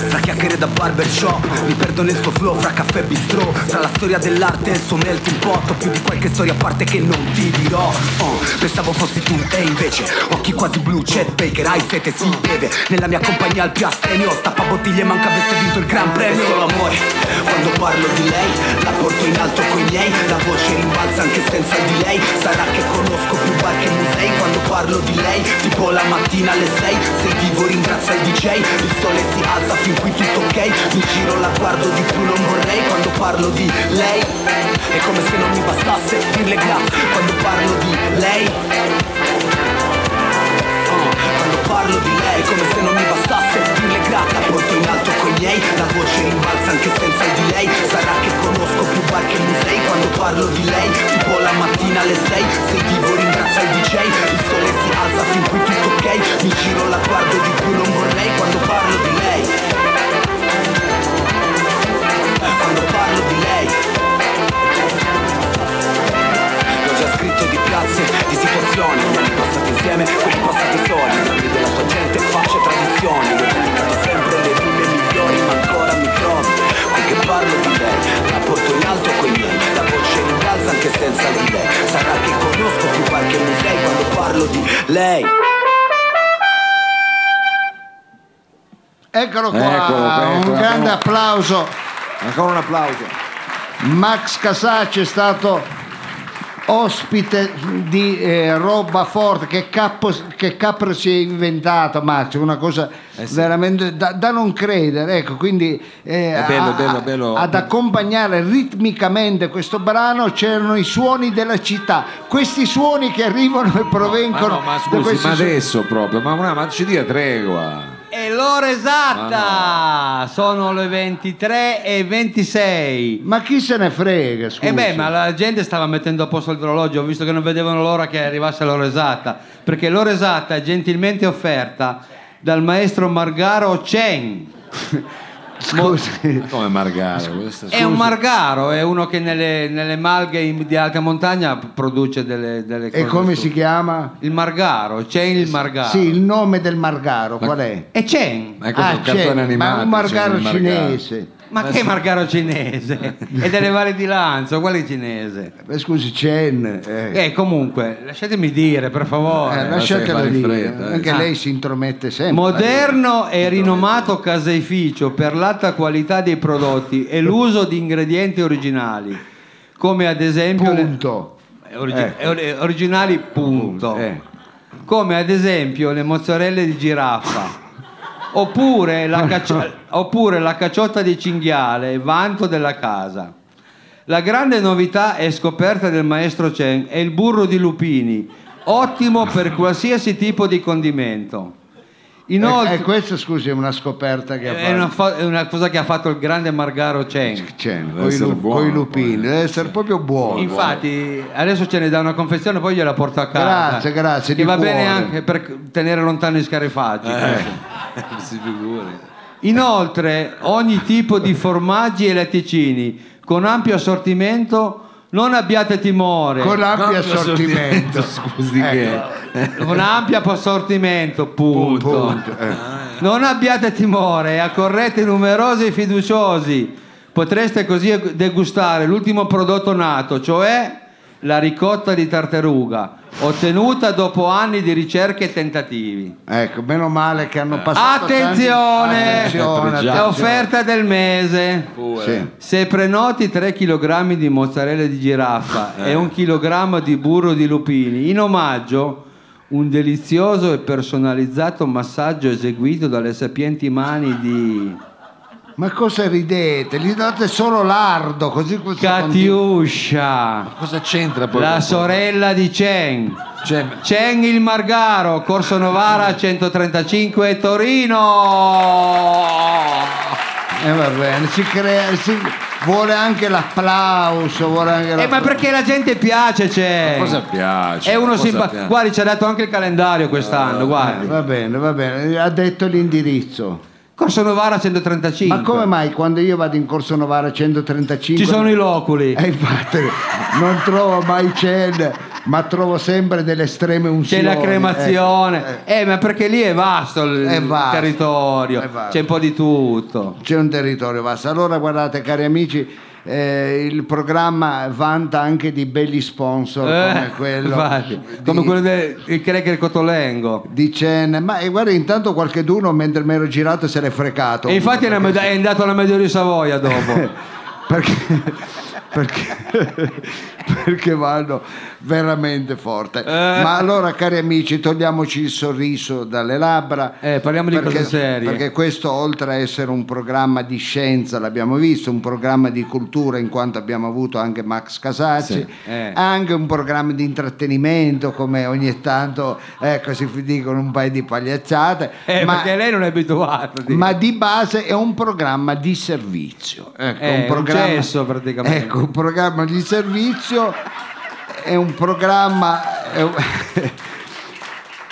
Tra chiacchiere da barbershop Mi perdo nel suo flow fra caffè e bistrò. Tra la storia dell'arte e il suo melting pot più di qualche storia a parte che non ti dirò. Oh, Pensavo fossi tu e invece Occhi quasi blu, Chet Baker, hai sete, si beve. Nella mia compagnia al più astemio Stappa bottiglie, manca avesse vinto il gran premio. Solo amore, quando parlo di lei La porto in alto coi miei. La voce rimbalza anche senza di lei. Sarà che conosco più bar che musei. Quando parlo di lei, tipo la mattina alle 6 Sei vivo, ringrazia il DJ Il sole si alza fin qui tutto ok. Mi giro, la guardo di più non vorrei Quando parlo di lei. È come se non mi bastasse dirle grazie Quando parlo di lei. Oh, Quando parlo di lei è come se non mi bastasse dirle grazie. Porto in alto con i miei La voce rimbalza anche senza di lei. Sarà che conosco più bar che musei Quando parlo di lei. Tipo la mattina alle 6 Sei vivo ringrazia il DJ Il sole si alza fin qui tutto ok. Mi giro la guardo di più non vorrei Quando parlo di lei Quando parlo di lei. L'ho già scritto di piazze, di situazioni. Anni passati insieme, quelli passati soli. Nomi della sua gente, facce, tradizioni. Io ho dedicato sempre le rime migliori Ma ancora mi trovi, qui che parlo di lei La porto in alto coi miei. La voce rimbalza anche senza di lei Sarà che conosco più qualche musei Quando parlo di lei. Eccolo qua, Eccolo un grande applauso. Ancora un applauso. Max Casacci è stato ospite di eh, roba forte che, capo, che capro si è inventato Max una cosa Eh sì. veramente da, da non credere ecco quindi eh, bello, a- bello, bello. ad accompagnare ritmicamente questo brano c'erano i suoni della città questi suoni che arrivano e Ma, provengono no, ma da scusi, questi ma adesso proprio, ma, ma, ma ci dia tregua. E l'ora esatta! Sono le 23 e 26. ma chi se ne frega scusi E beh, ma la gente stava mettendo a posto l'orologio, visto che non vedevano l'ora che arrivasse l'ora esatta, perché l'ora esatta è gentilmente offerta dal maestro Margaro Chen. scusi Come Margaro? questo- È un margaro, è uno che nelle, nelle malghe in- di alta montagna produce delle, delle cose. e come su- si chiama? Il margaro, Chen il margaro. sì il nome del Margaro qual è? E Chen. Ma è come Ah, un cartone c'è, animato. ma un margaro c'è il Margaro. cinese. Ma che margaro cinese? è delle valli di Lanzo, quale cinese? Eh, Scusi, Chen. Eh, Eh, comunque, lasciatemi dire, per favore. eh, in dire, fretta, eh. anche Ah. lei si intromette sempre. Moderno e rinomato caseificio per l'alta qualità dei prodotti e l'uso di ingredienti originali, come ad esempio le- Punto. eh, origi- Eh. ori- originali punto. Eh. Come ad esempio le mozzarelle di giraffa. Oppure la, caccio- oppure la cacciotta di cinghiale, vanto della casa. La grande novità e scoperta del maestro Chen è il burro di lupini, ottimo per qualsiasi tipo di condimento. Inoltre, E, e questa, scusi, è una scoperta che ha è una, fatto. fa- è una cosa che ha fatto il grande Margaro Chen. Chen, coi, essere lu- buono, lupini, poi. deve essere proprio buono. Infatti, adesso ce ne dà una confezione, poi gliela porto a casa. Grazie, grazie, Che di va bene cuore. anche per tenere lontano i scarifaggi. si figuri. Inoltre, ogni tipo di formaggi e latticini con ampio assortimento. Non abbiate timore. Con ampio No, assortimento. Scusi Ecco. che... Con ampio assortimento, punto. Punto, eh. Non abbiate timore, accorrete numerosi e fiduciosi. Potreste così degustare l'ultimo prodotto nato, cioè la ricotta di tartaruga, ottenuta dopo anni di ricerche e tentativi. Ecco, meno male che hanno passato Attenzione! Attenzione, offerta del mese. Sì. Se prenoti 3 kg di mozzarella di giraffa e un chilogrammo di burro di lupini, in omaggio un delizioso e personalizzato massaggio eseguito dalle sapienti mani di Ma cosa ridete? Gli date solo lardo, così questo Catiuscia, Cosa c'entra poi? la sorella di Chen. Chen il Margaro, Corso Novara 135 Torino. Eh, va bene, si crea, si- vuole anche l'applauso, vuole anche Eh, ma l'applauso. perché la gente piace, c'è. Cosa piace? È uno Cosa simpa- piace? Guardi, ci ha dato anche il calendario quest'anno, guardi. Va bene, va bene, ha detto l'indirizzo. Corso Novara 135. Ma come mai quando io vado in Corso Novara 135 Ci sono i loculi. Eh, infatti non trovo mai cene, ma trovo sempre delle estreme C'è unzioni. la cremazione. Eh, Eh, ma perché lì è vasto il È vasto, territorio. vasto. C'è un po' di tutto. C'è un territorio vasto. Allora guardate cari amici, eh, il programma vanta anche di belli sponsor come Eh, quello infatti, di- come quello del Cracker Cotolengo. di cene. Ma eh, guarda, intanto qualcheduno mentre mi ero girato se l'è frecato. E infatti è, meda- è andato alla Medio di Savoia dopo. perché, perché, perché vanno veramente forte. Eh. Ma allora, cari amici, togliamoci il sorriso dalle labbra. Eh, parliamo di perché, cose serie. Perché questo, oltre a essere un programma di scienza, l'abbiamo visto, un programma di cultura, in quanto abbiamo avuto anche Max Casacci, Sì. Eh. anche un programma di intrattenimento, come ogni tanto ecco, si dicono un paio di pagliacciate. Eh, ma, perché lei non è abituato. di- ma di base è un programma di servizio. Ecco, Eh, un un programma, cesso praticamente. Ecco, un programma di servizio è un programma. È un,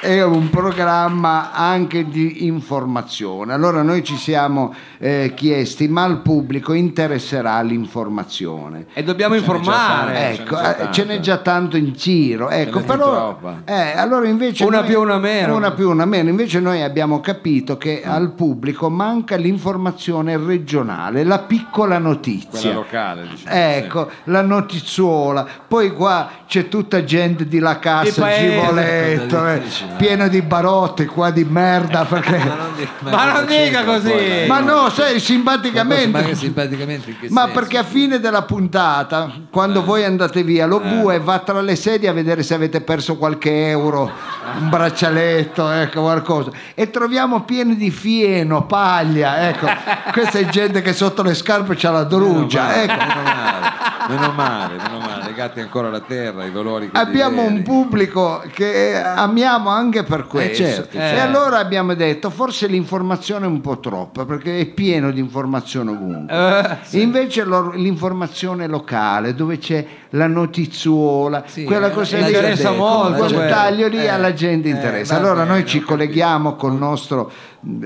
è un programma anche di informazione. Allora noi ci siamo eh, chiesti, ma al pubblico interesserà l'informazione? E dobbiamo informare. Ecco, ce n'è già eh, ce n'è già tanto in giro. Ecco, però, eh, allora invece Una noi- più, una meno. Una più, una meno. Invece noi abbiamo capito che al pubblico manca l'informazione regionale, la piccola notizia. Quella locale, diciamo. Ecco, la notizuola. Poi qua c'è tutta gente di La Cassa, paese. Givoletto, eh, pieno di barotte qua di merda. Perché... Ma non dica così. Ma no, sai, Ma simpaticamente. che simpaticamente in che Ma senso? perché a fine della puntata, quando voi andate via, lo bue va tra le sedie a vedere se avete perso qualche euro, un braccialetto, ecco qualcosa. E troviamo pieni di fieno, paglia, ecco. Questa è gente che sotto le scarpe c'ha la drugia, Meno ecco. male, meno male, meno male, legati ancora alla terra, i dolori Abbiamo un pubblico che amiamo anche per questo. certo, e certo. allora abbiamo detto, forse l'informazione è un po' troppa, perché è pieno di informazione ovunque. Eh, Invece lo- l'informazione locale, dove c'è la notizuola, Sì, quella eh, cosa eh, lì, interessa quel- molto quel quello. taglio lì Eh, alla gente eh, interessa. allora bene, noi ci colleghiamo con il nostro-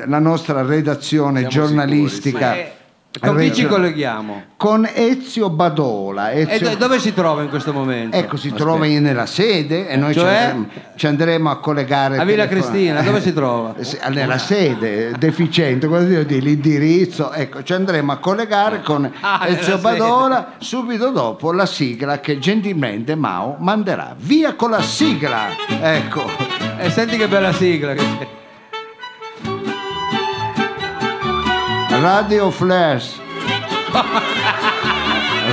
la nostra redazione Siamo giornalistica eh, con chi ci colleghiamo? con Ezio Badola. E Ezio- do- dove si trova in questo momento? Ecco, si trova in- nella sede e noi ci, Cioè? andremo, ci andremo a collegare. A Villa telefon- Cristina, dove si trova? Eh, Nella sede deficiente, quello io di l'indirizzo, ecco, ci andremo a collegare con Ah, Ezio nella sede. Badola subito dopo la sigla che gentilmente Mao manderà. Via con la sigla! Ecco. E senti che bella sigla che c'è. Radio Flash.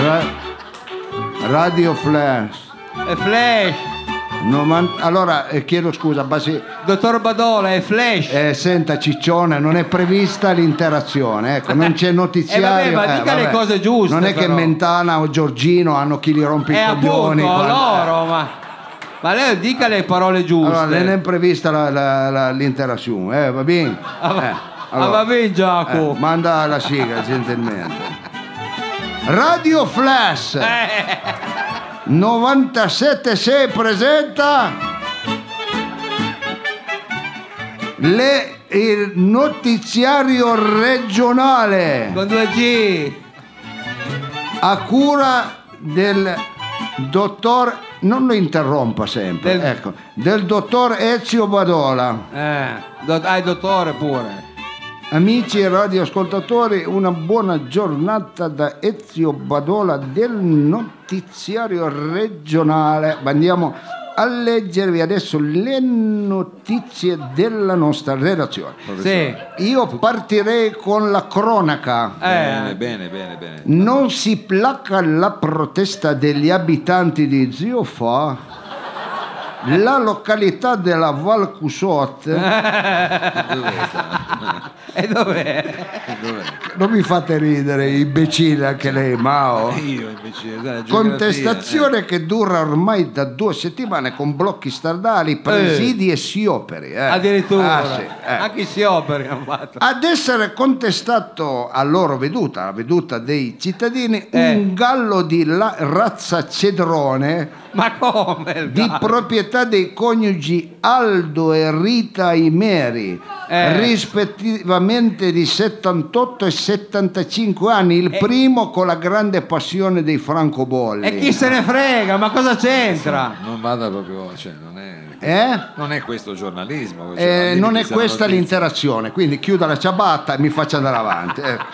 Ra- Radio Flash. È Flash. Noman- allora eh, chiedo scusa, Basi- Dottor Badola, è Flash. Eh, senta Ciccione, non è prevista l'interazione, ecco, non c'è notiziario. Eh, vabbè, ma dica le cose giuste, Non è che però. Mentana o Giorgino hanno chi li rompe i coglioni. appunto quando- loro, ma, ma lei dica le parole giuste. Allora, non è prevista la- la- la- l'interazione, eh, va bene? Ah, Eh, ah, va bene, Giacomo. eh, manda la sigla gentilmente. Radio Flash Eh. 976 presenta le- il notiziario regionale Con 2G. a cura del dottor non lo interrompa sempre Del- ecco, del dottor Ezio Badola Eh, dott- ah, dottore pure. Amici e radioascoltatori, una buona giornata da Ezio Badola del notiziario regionale. Andiamo a leggervi adesso le notizie della nostra redazione. Sì. Io partirei con la cronaca. Bene, Eh, bene, bene, bene. Non si placa la protesta degli abitanti di Zio Fa. La località della Val Cusot Dove sta? E dov'è? Non mi fate ridere, imbecille anche lei, Mao. Io invece, dai, geografia, Contestazione che dura ormai da due settimane con blocchi stradali, presidi e sioperi. eh. Addirittura. Ah, sì, eh. Anche i sioperi hanno fatto. Ad essere contestato a loro veduta, la veduta dei cittadini, Eh. un gallo di la- razza cedrone Ma come? il di gatto? proprietà dei coniugi Aldo e Rita Imeri, Eh. rispettivamente di 78 e 75 anni, il primo con la grande passione dei francobolli. E chi se ne frega? Ma cosa c'entra? Non vada proprio, cioè, non è, Eh? non è questo giornalismo. Eh, cioè, non dimmi è questa notizia. l'interazione, quindi chiuda la ciabatta e mi faccia andare avanti. ecco.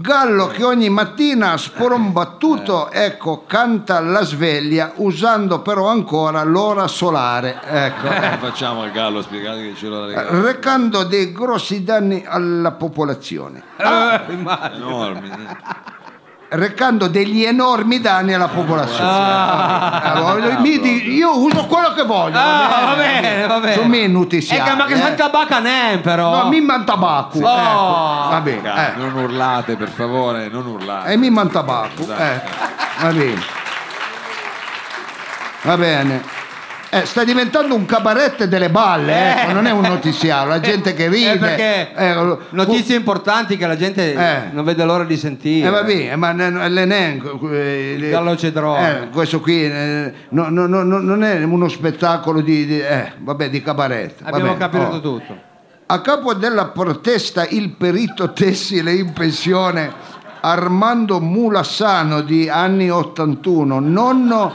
Gallo che ogni mattina sporombattuto ecco, canta la sveglia usando però ancora l'ora solare ecco, Come facciamo al gallo? Spiegate che ce l'ho da regalare. recando dei grossi danni alla popolazione Eh, immagino. Enormi. Recando degli enormi danni alla popolazione Allora, mi di- io uso quello che voglio Ah, va bene, va bene. sono minuti E che ma che eh. Santa Bacca ne però. no, mi man tabacco Oh. ecco. va bene eh. Non urlate, per favore, non urlate. E mi man tabacco. Esatto. Eh, va bene. Va bene. Eh, sta diventando un cabaret delle balle, Eh. ecco, non è un notiziario, la gente che ride. Eh, perché eh, notizie importanti che la gente Eh. non vede l'ora di sentire. eh, va bene, ma ne- l'Enen, eh, gallo cedrone. eh, questo qui eh, no- no- no- no- non è uno spettacolo di, di- eh, vabbè, di cabaret. Abbiamo bene, capito oh. tutto. A capo della protesta il perito tessile in pensione Armando Mulassano di anni 81, nonno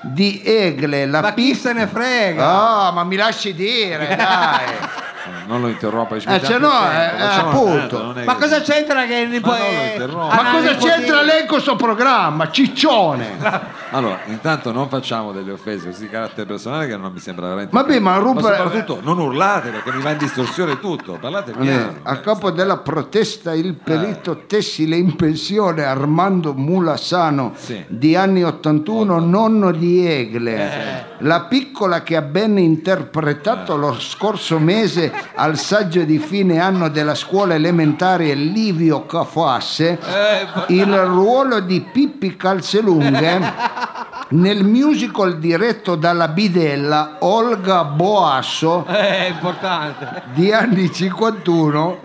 di Egle, la Ma chi pista... se ne frega? Ah, ma mi lasci dire, dai. Non lo interrompa. Eh, se no, eh, eh, appunto. Ma cosa c'entra che il Ma nipo- no, eh. Ma cosa c'entra lei con questo programma? Ciccione! Allora, intanto non facciamo delle offese così di carattere personale che non mi sembra veramente. Vabbè, ma Ma rompere- soprattutto non urlate perché mi va in distorsione tutto. Parlate piano. A capo della protesta il perito tessile in pensione Armando Mulassano Sì. di anni 81, nonno di Egle, la piccola che ha ben interpretato lo scorso mese al saggio di fine anno della scuola elementare Livio Cafasse il ruolo di Pippi Calzelunghe nel musical diretto dalla bidella Olga Boasso Eh, È importante. di anni 51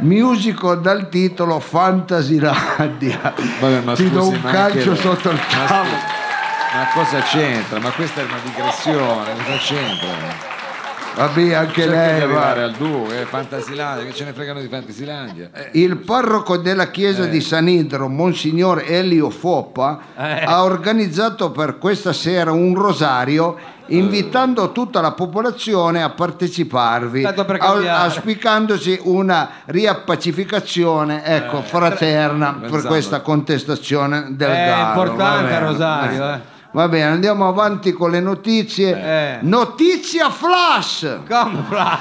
musical dal titolo Fantasilandia Vabbè, ma ti do scusi, un ma calcio anche- sotto il ma tavolo scusi, Ma cosa c'entra? Ma questa è una digressione, cosa c'entra? Vabbè anche lei arrivare va. al duo, eh, Fantasilandia, che ce ne fregano di Fantasilandia? Eh, il parroco della chiesa di San Idro, Monsignor Elio Foppa, Eh. ha organizzato per questa sera un rosario invitando tutta la popolazione a parteciparvi, auspicandosi una riappacificazione ecco, fraterna per questa contestazione del È gallo. va importante. Rosario, eh. Va bene, andiamo avanti con le notizie. Eh. Notizia flash! Come flash?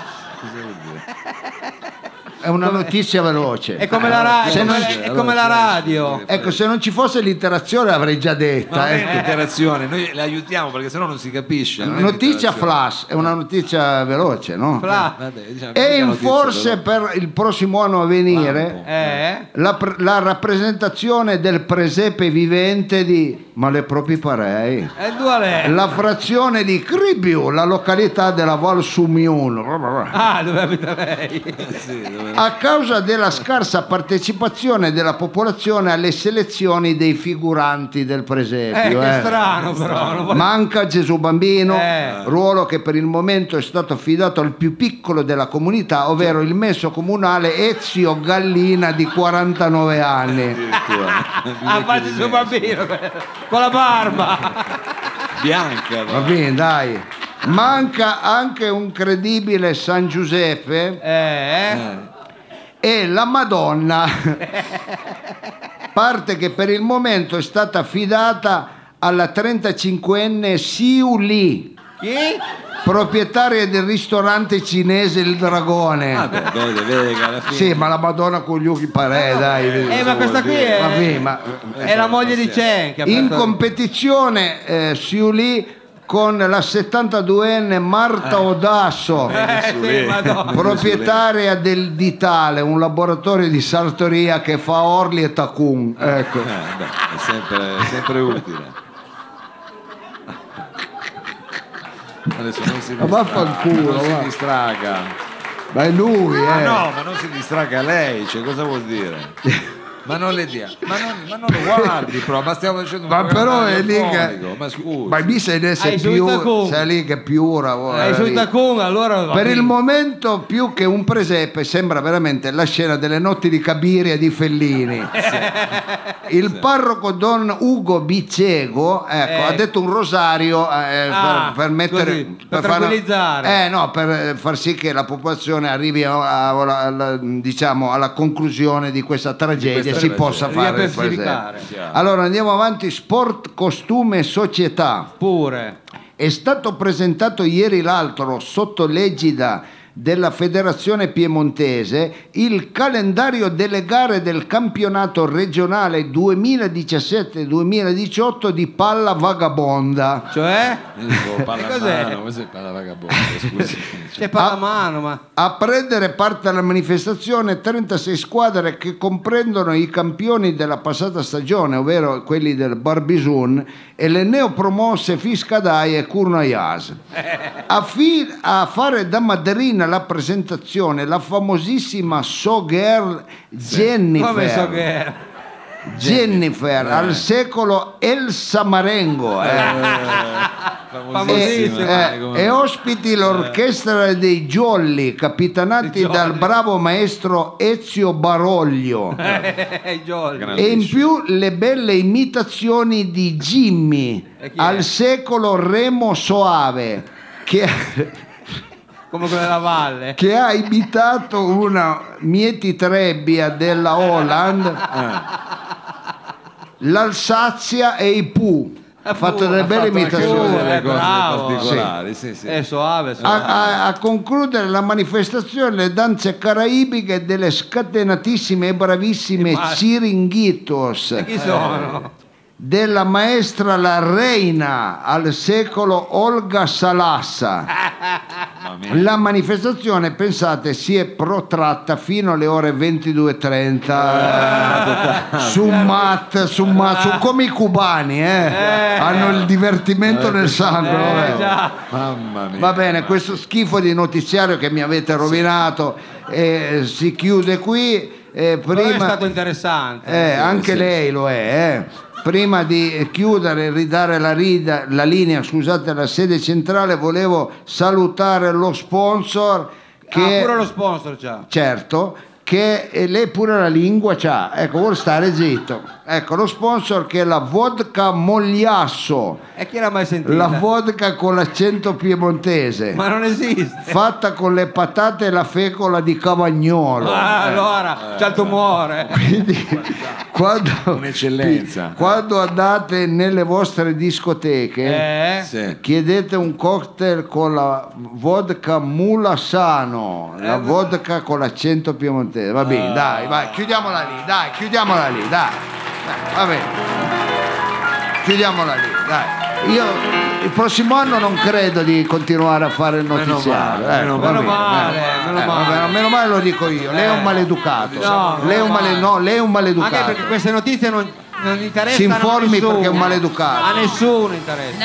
È una notizia veloce. È come la, ra- Se è non come, è come la radio. Ecco, se non ci fosse l'interazione l'avrei già detta. Ma ecco. un'interazione, noi le aiutiamo perché sennò non si capisce. non Notizia flash, è una notizia veloce, no? Flash. Vabbè, diciamo, E in forse per il prossimo anno a venire Eh? la, la rappresentazione del presepe vivente di Ma le proprie parei. E due lei. La frazione di Cribiu, la località della Val Sumiun. Ah, dove abita lei? Sì, dove- A causa della scarsa partecipazione della popolazione alle selezioni dei figuranti del Eh, presepio. che eh. strano però. Manca Gesù Bambino, Eh. ruolo che per il momento è stato affidato al più piccolo della comunità, ovvero il messo comunale Ezio Gallina di 49 anni. Ah, fa suo bambino con la barba. Bianca. Va bene, dai. Manca anche un credibile San Giuseppe Eh? E la Madonna, parte che per il momento è stata affidata alla 35enne Siu Lee, Chi? proprietaria del ristorante cinese Il Dragone. Vabbè, vede, vede che alla fine... Sì, ma la Madonna con gli occhi parè, dai. Eh, ma questa qui Vabbè, è, ma è la moglie di Chen che ha in aperto- competizione eh, Siu Lee con la 72enne Marta Odasso, Eh, sì, madonna. proprietaria del Ditale, un laboratorio di sartoria che fa orli e tacun. Ecco. Eh, beh, è sempre, è sempre utile. Adesso non si Ma distraga, vaffanculo, non si va. distraga. Ma è lui, Ma eh. no, ma non si distraga lei, cioè cosa vuol dire? Ma non le dia, ma non, ma non lo guardi, però, ma stiamo facendo un Ma però è lì che. Ma scusi. Ma mi sei sei Hai più. tacun. Sei lì che piura. vuoi, Hai sui lì. tacun, allora va Per il bene. momento, più che un presepe, sembra veramente la scena delle notti di Cabiria di Fellini. Il parroco Don Ugo Bicego ecco, Eh. ha detto un rosario eh, Ah, per, per mettere. così, per fare- tranquillizzare. eh, no, per eh, far sì che la popolazione arrivi a- a- alla, diciamo, alla conclusione di questa tragedia, questa si possa fare il. Allora andiamo avanti, sport, costume società. Pure. È stato presentato ieri l'altro sotto l'egida della Federazione Piemontese il calendario delle gare del campionato regionale 2017-2018 di palla vagabonda. Cioè? Io dico, Che pallamano, cos'è? cos'è pallavagabondo, scusi. C'è pallamano, ma... A prendere parte alla manifestazione 36 squadre che comprendono i campioni della passata stagione, ovvero quelli del Barbisun, e le neopromosse Fiscadai e Curnoias. A, fi- a fare da madrina la presentazione la famosissima So Girl Jennifer. Come so è? Jennifer, al secolo Elsa Marengo. eh. Famosissima. Eh, eh, e ospiti l'orchestra dei Jolly, capitanati Jolly. dal bravo maestro Ezio Baroglio. Eh. E in più le belle imitazioni di Jimmy, E al secolo Remo Soave, che, Come quella della valle. che ha imitato una Mieti Trebbia della Holland, l'Alsazia e i Pooh. Ha fatto delle belle imitazioni. delle eh, cose bravo. particolari, sì, sì. È soave, A, soave. a- a concludere la manifestazione le danze caraibiche delle scatenatissime e bravissime Immagino. Chiringhitos Chi sono? Della maestra la reina al secolo Olga Salassa. La manifestazione, pensate, si è protratta fino alle ore 22.30 su mat, su mat, su come i cubani, eh. hanno il divertimento nel sangue. Eh, mia. Va bene, questo schifo di notiziario che mi avete rovinato eh, si chiude qui. eh, Però è prima, stato interessante. eh, anche lei lo è. eh. Prima di chiudere e ridare la, rida- la linea, scusate, alla sede centrale, volevo salutare lo sponsor che... Ah, pure lo sponsor già. Certo, che e lei pure la lingua c'ha, ecco, vuole stare zitto. Ecco, lo sponsor che è la vodka Mogliasso, E chi l'ha mai sentita? la vodka con l'accento piemontese, Ma non esiste. fatta con le patate e la fecola di Cavagnolo. Ah, Eh, allora, c'ha il tumore. Quindi, quando, Un'eccellenza. quando andate nelle vostre discoteche, Eh? Sì. chiedete un cocktail con la vodka Mula Sano, la vodka con l'accento piemontese. Va bene, dai, vai, chiudiamola lì, dai, chiudiamola lì, dai. Dai, va bene. Chiudiamola lì, dai. Io il prossimo anno non credo di continuare a fare il Meno notiziario. male, ecco, meno va male, bene, male, eh, meno eh, male. vabbè, meno male lo dico io. Lei è un maleducato. No, lei, è un meno male- no, lei è un maleducato. Anche perché queste notizie non, non interessano Si informi perché è un maleducato. A nessuno interessa.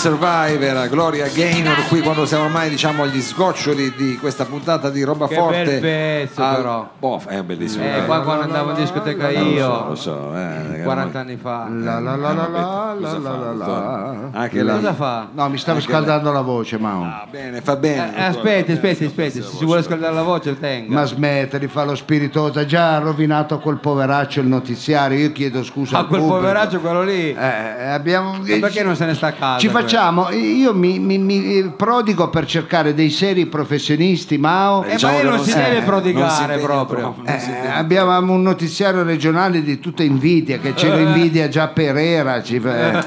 Era Gloria Gaynor qui quando siamo ormai diciamo agli sgoccioli di questa puntata di roba Che forte bel pezzo, Ah, però. boh, è bellissimo Eh, qua quando andavo in discoteca Eh, lo io, so, lo so, eh, 40 anni fa. La la la la la la Cosa la fa, la la. Anche lei. Cosa fa? No, mi stavo Anche scaldando la voce, Mao. Ah, bene, fa bene. Eh, aspetti, aspetti, aspetti, se si vuole scaldare la voce tenga. Ma smette di fare lo spiritoso, ha già rovinato quel poveraccio il notiziario. Io chiedo scusa Ah, al quel pubblico. poveraccio quello lì. Eh, abbiamo... Ma perché non se ne sta a casa? Ci quello? Facciamo, io mi, mi- mi prodigo per cercare dei seri professionisti, Mao. Eh, ma lei non si si- deve non si prodigare impegna proprio. non si Eh, abbiamo un notiziario regionale di tutta invidia che ce lo invidia già Perera ci fa- eh,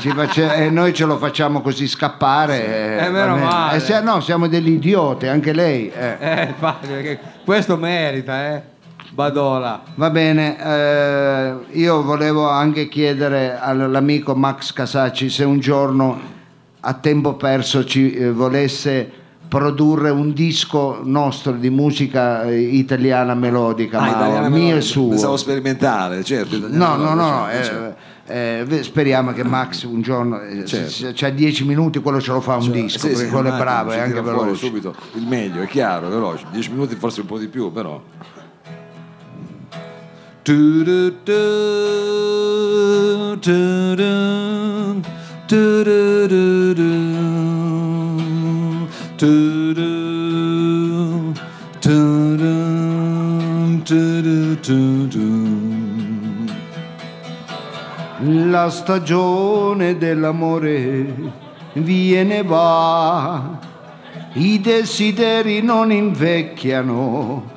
ci face- e noi ce lo facciamo così scappare Eh, meno va bene. male. Eh, se- no siamo degli idioti anche lei eh. Eh, infatti, questo merita, eh. Badola. va bene eh, io volevo anche chiedere all'amico Max Casacci se un giorno a tempo perso ci eh, volesse produrre un disco nostro di musica eh, italiana melodica Ah, Mao, italiana mio e suo Pensavo sperimentale, certo. No, no, no, no, certo. eh, eh, speriamo che Max un giorno, eh, Certo. se- c'ha dieci minuti, quello ce lo fa un Cioè, disco, sì, perché sì, quello è bravo, è anche veloce. subito il meglio, è chiaro, veloce. 10 minuti forse un po' di più, però. La stagione dell'amore viene e va, i desideri non invecchiano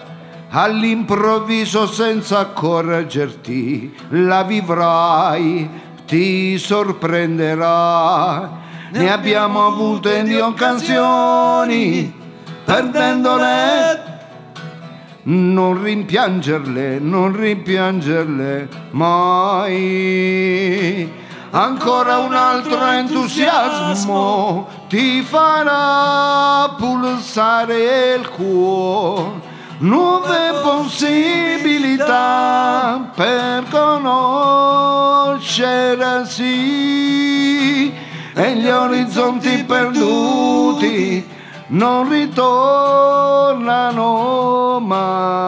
all'improvviso senza accorgerti la vivrai, ti sorprenderà. Ne abbiamo avute di occasioni, perdendole non rimpiangerle, non rimpiangerle mai. Ancora un altro entusiasmo ti farà pulsare il cuore. Nuove possibilità per conoscersi e gli orizzonti perduti non ritornano mai.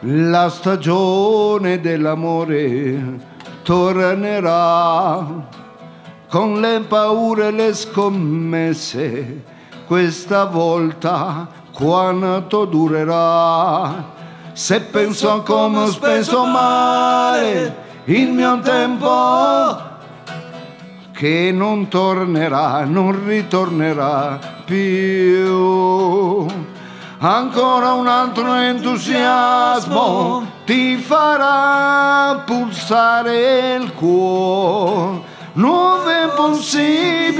La stagione dell'amore tornerà con le paure e le scommesse, questa volta quanto durerà? Se penso come ho speso male il mio tempo, che non tornerà, non ritornerà più. Ancora un altro entusiasmo ti farà pulsare il cuore, nuove possibilità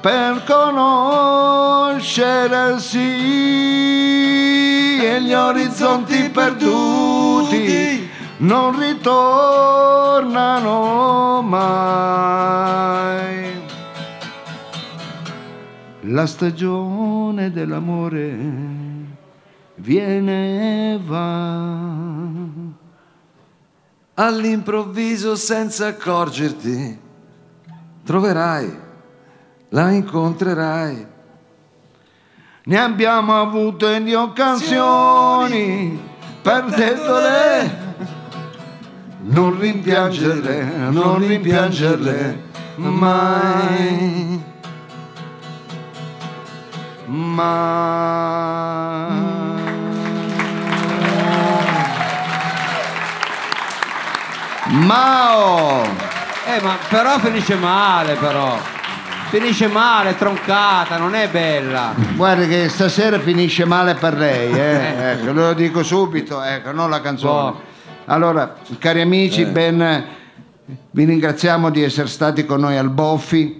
per conoscersi e gli orizzonti perduti non ritornano mai. La stagione dell'amore viene e va. All'improvviso, senza accorgerti, troverai, la incontrerai. Ne abbiamo avute di occasioni, perdendole. Non rimpiangerle, non rimpiangerle mai. Ma... Mao! Eh, ma però finisce male, però. Finisce male, troncata, non è bella. Guarda che stasera finisce male per lei, eh? ecco, lo dico subito, ecco, non la canzone. Boh. Allora, cari amici, ben, vi ringraziamo di essere stati con noi al Boffi.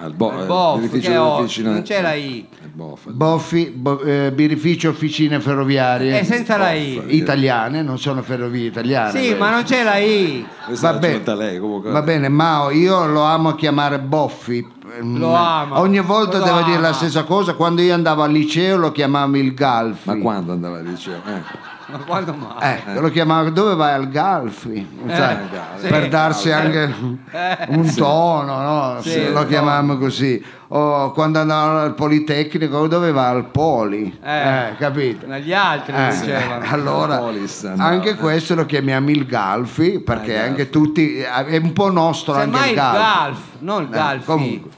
Al bo- eh, Boh, birrificio che dell'officina- non c'è la I. Il boff. Boffi, bo- eh, birrificio officine ferroviarie È senza la I. italiane, non sono ferrovie italiane. Sì, vero? ma non c'è la I. Questa Va bene. lei. Va bene, Mao, io lo amo chiamare Boffi. Mm, Lo ama. Ogni volta Lo devo dire la ama. stessa cosa. Quando io andavo al liceo lo chiamavo il Galfi. Ma quando andava al liceo? Eh. Ma quando mai? Eh, lo chiamavo dove vai al Galfi? Sai, sì. per darsi anche Eh, un tono, no? Sì, Se lo tono. chiamavamo così. O quando andavo al Politecnico, dove va al Poli? Eh. capito? Negli altri Eh, dicevano. allora, Polis, no, anche eh. questo lo chiamiamo il Galfi perché Eh, anche tutti è un po' nostro anche Semmai il il Galfi. Galf, non il Eh, Galfi. comunque,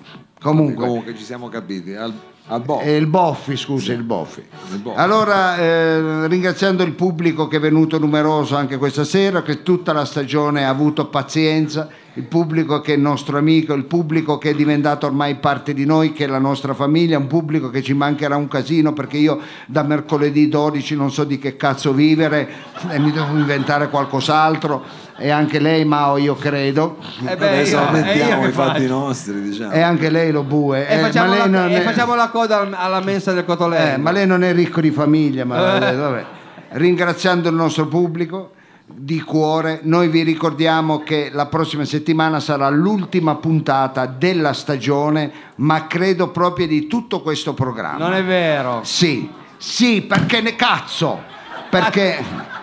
comunque, Comunque ci siamo capiti. Al, al boff. è il Boffi, scusa, il Boffi. Il Boffi. Allora, eh, ringraziando il pubblico che è venuto numeroso anche questa sera, che tutta la stagione ha avuto pazienza, il pubblico che è il nostro amico, il pubblico che è diventato ormai parte di noi, che è la nostra famiglia, un pubblico che ci mancherà un casino perché io da mercoledì 12 non so di che cazzo vivere e mi devo inventare qualcos'altro e anche lei Mao io credo Eh beh, Adesso io- e io che i fatti nostri, diciamo. e anche lei lo bue E, eh, facciamo, lei la, e è, facciamo la coda al- alla mensa del Cotolello. eh, ma lei non è ricco di famiglia ma Eh. vabbè. ringraziando il nostro pubblico di cuore. Noi vi ricordiamo che la prossima settimana sarà l'ultima puntata della stagione ma credo proprio di tutto questo programma. Non è vero. sì. Sì perché ne cazzo? Perché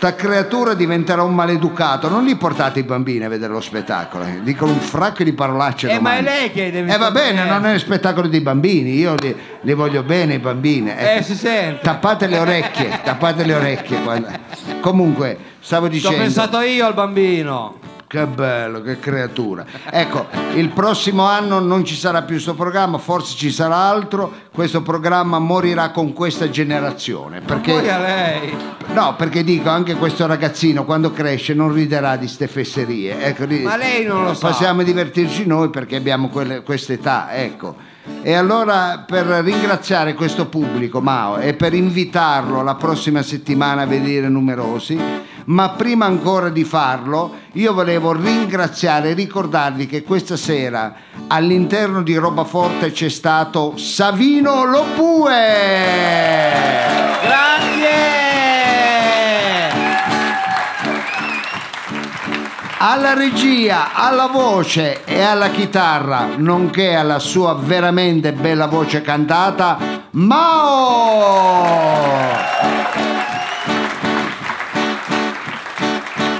sta creatura diventerà un maleducato non li portate i bambini a vedere lo spettacolo eh. dicono un fracco di parolacce Eh, ma è domani. lei che deve eh va bene eh. non è spettacolo dei bambini io li, li voglio bene i bambini Eh, si sente. tappate le orecchie tappate le orecchie quando- comunque stavo Ci ho dicendo pensato io al bambino. Che bello, che creatura. Ecco, il prossimo anno non ci sarà più questo programma, forse ci sarà altro. Questo programma morirà con questa generazione. Poi a Perché, lei. no, perché dico, anche questo ragazzino quando cresce non riderà di ste fesserie. Ecco, Ma lei non lo sa. Possiamo divertirci noi perché abbiamo quelle- quest'età, ecco. E allora per ringraziare questo pubblico, Mao, e per invitarlo la prossima settimana a vedere numerosi, ma prima ancora di farlo, io volevo ringraziare e ricordarvi che questa sera all'interno di Roba Forte c'è stato Savino Lopue. Grazie! Alla regia, alla voce e alla chitarra, nonché alla sua veramente bella voce cantata, Mao!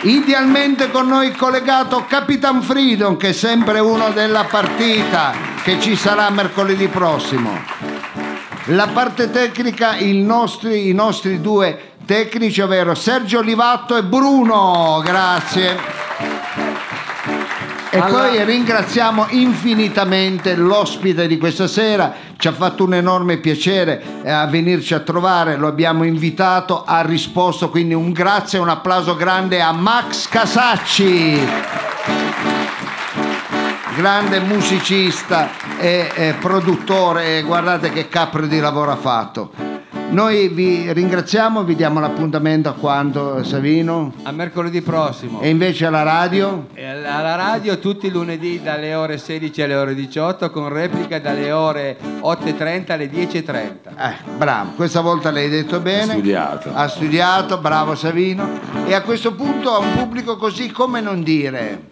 Idealmente con noi collegato Capitan Freedom, che è sempre uno della partita, che ci sarà mercoledì prossimo. La parte tecnica, nostri- i nostri due tecnici, ovvero Sergio Livatto e Bruno. Grazie. E poi ringraziamo infinitamente l'ospite di questa sera, ci ha fatto un enorme piacere eh, a venirci a trovare, lo abbiamo invitato, ha risposto, quindi un grazie e un applauso grande a Max Casacci. grande musicista e, e produttore, guardate che capro di lavoro ha fatto. Noi vi ringraziamo, vi diamo l'appuntamento a quando, Savino? A mercoledì prossimo. E invece alla radio? E alla radio tutti i lunedì dalle ore 16 alle ore 18 con replica dalle ore 8.30 alle 10.30. Eh, bravo, questa volta l'hai detto bene. Ha studiato. Ha studiato, bravo Savino. E a questo punto a un pubblico così come non dire.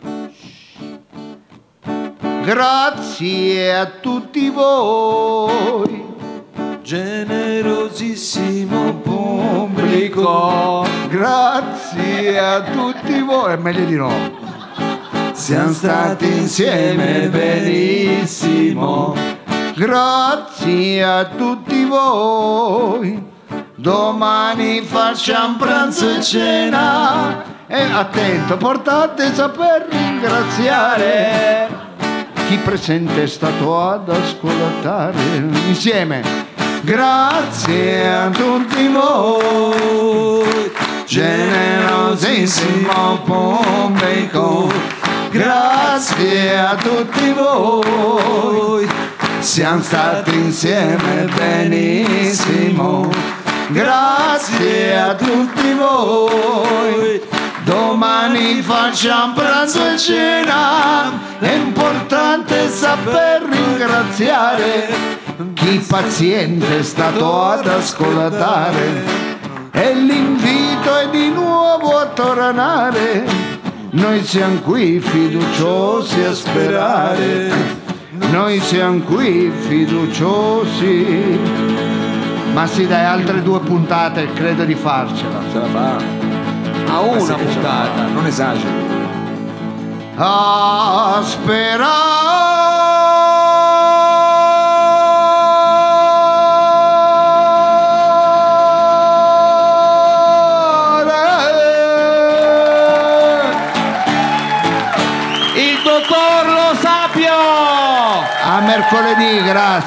Grazie a tutti voi. Generosissimo pubblico, Grazie a tutti voi. È meglio di no. siamo stati insieme benissimo. Grazie a tutti voi. Domani facciamo pranzo e cena. E attento, portate saper ringraziare chi presente è stato ad ascoltare insieme. Grazie a tutti voi, generosissimo pubblico. Grazie a tutti voi, siamo stati insieme benissimo. Grazie a tutti voi. Domani facciamo pranzo e cena, è importante saper ringraziare chi paziente è stato ad ascoltare e l'invito è di nuovo a tornare. Noi siamo qui fiduciosi a sperare, noi siamo qui fiduciosi. Ma sì, dai, altre due puntate credo di farcela. Ce la fa. A una puntata. Non esageri. a sperare.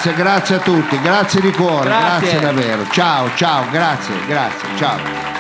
Grazie, grazie a tutti, grazie di cuore, Grazie. grazie davvero. Ciao, ciao, grazie, grazie, ciao.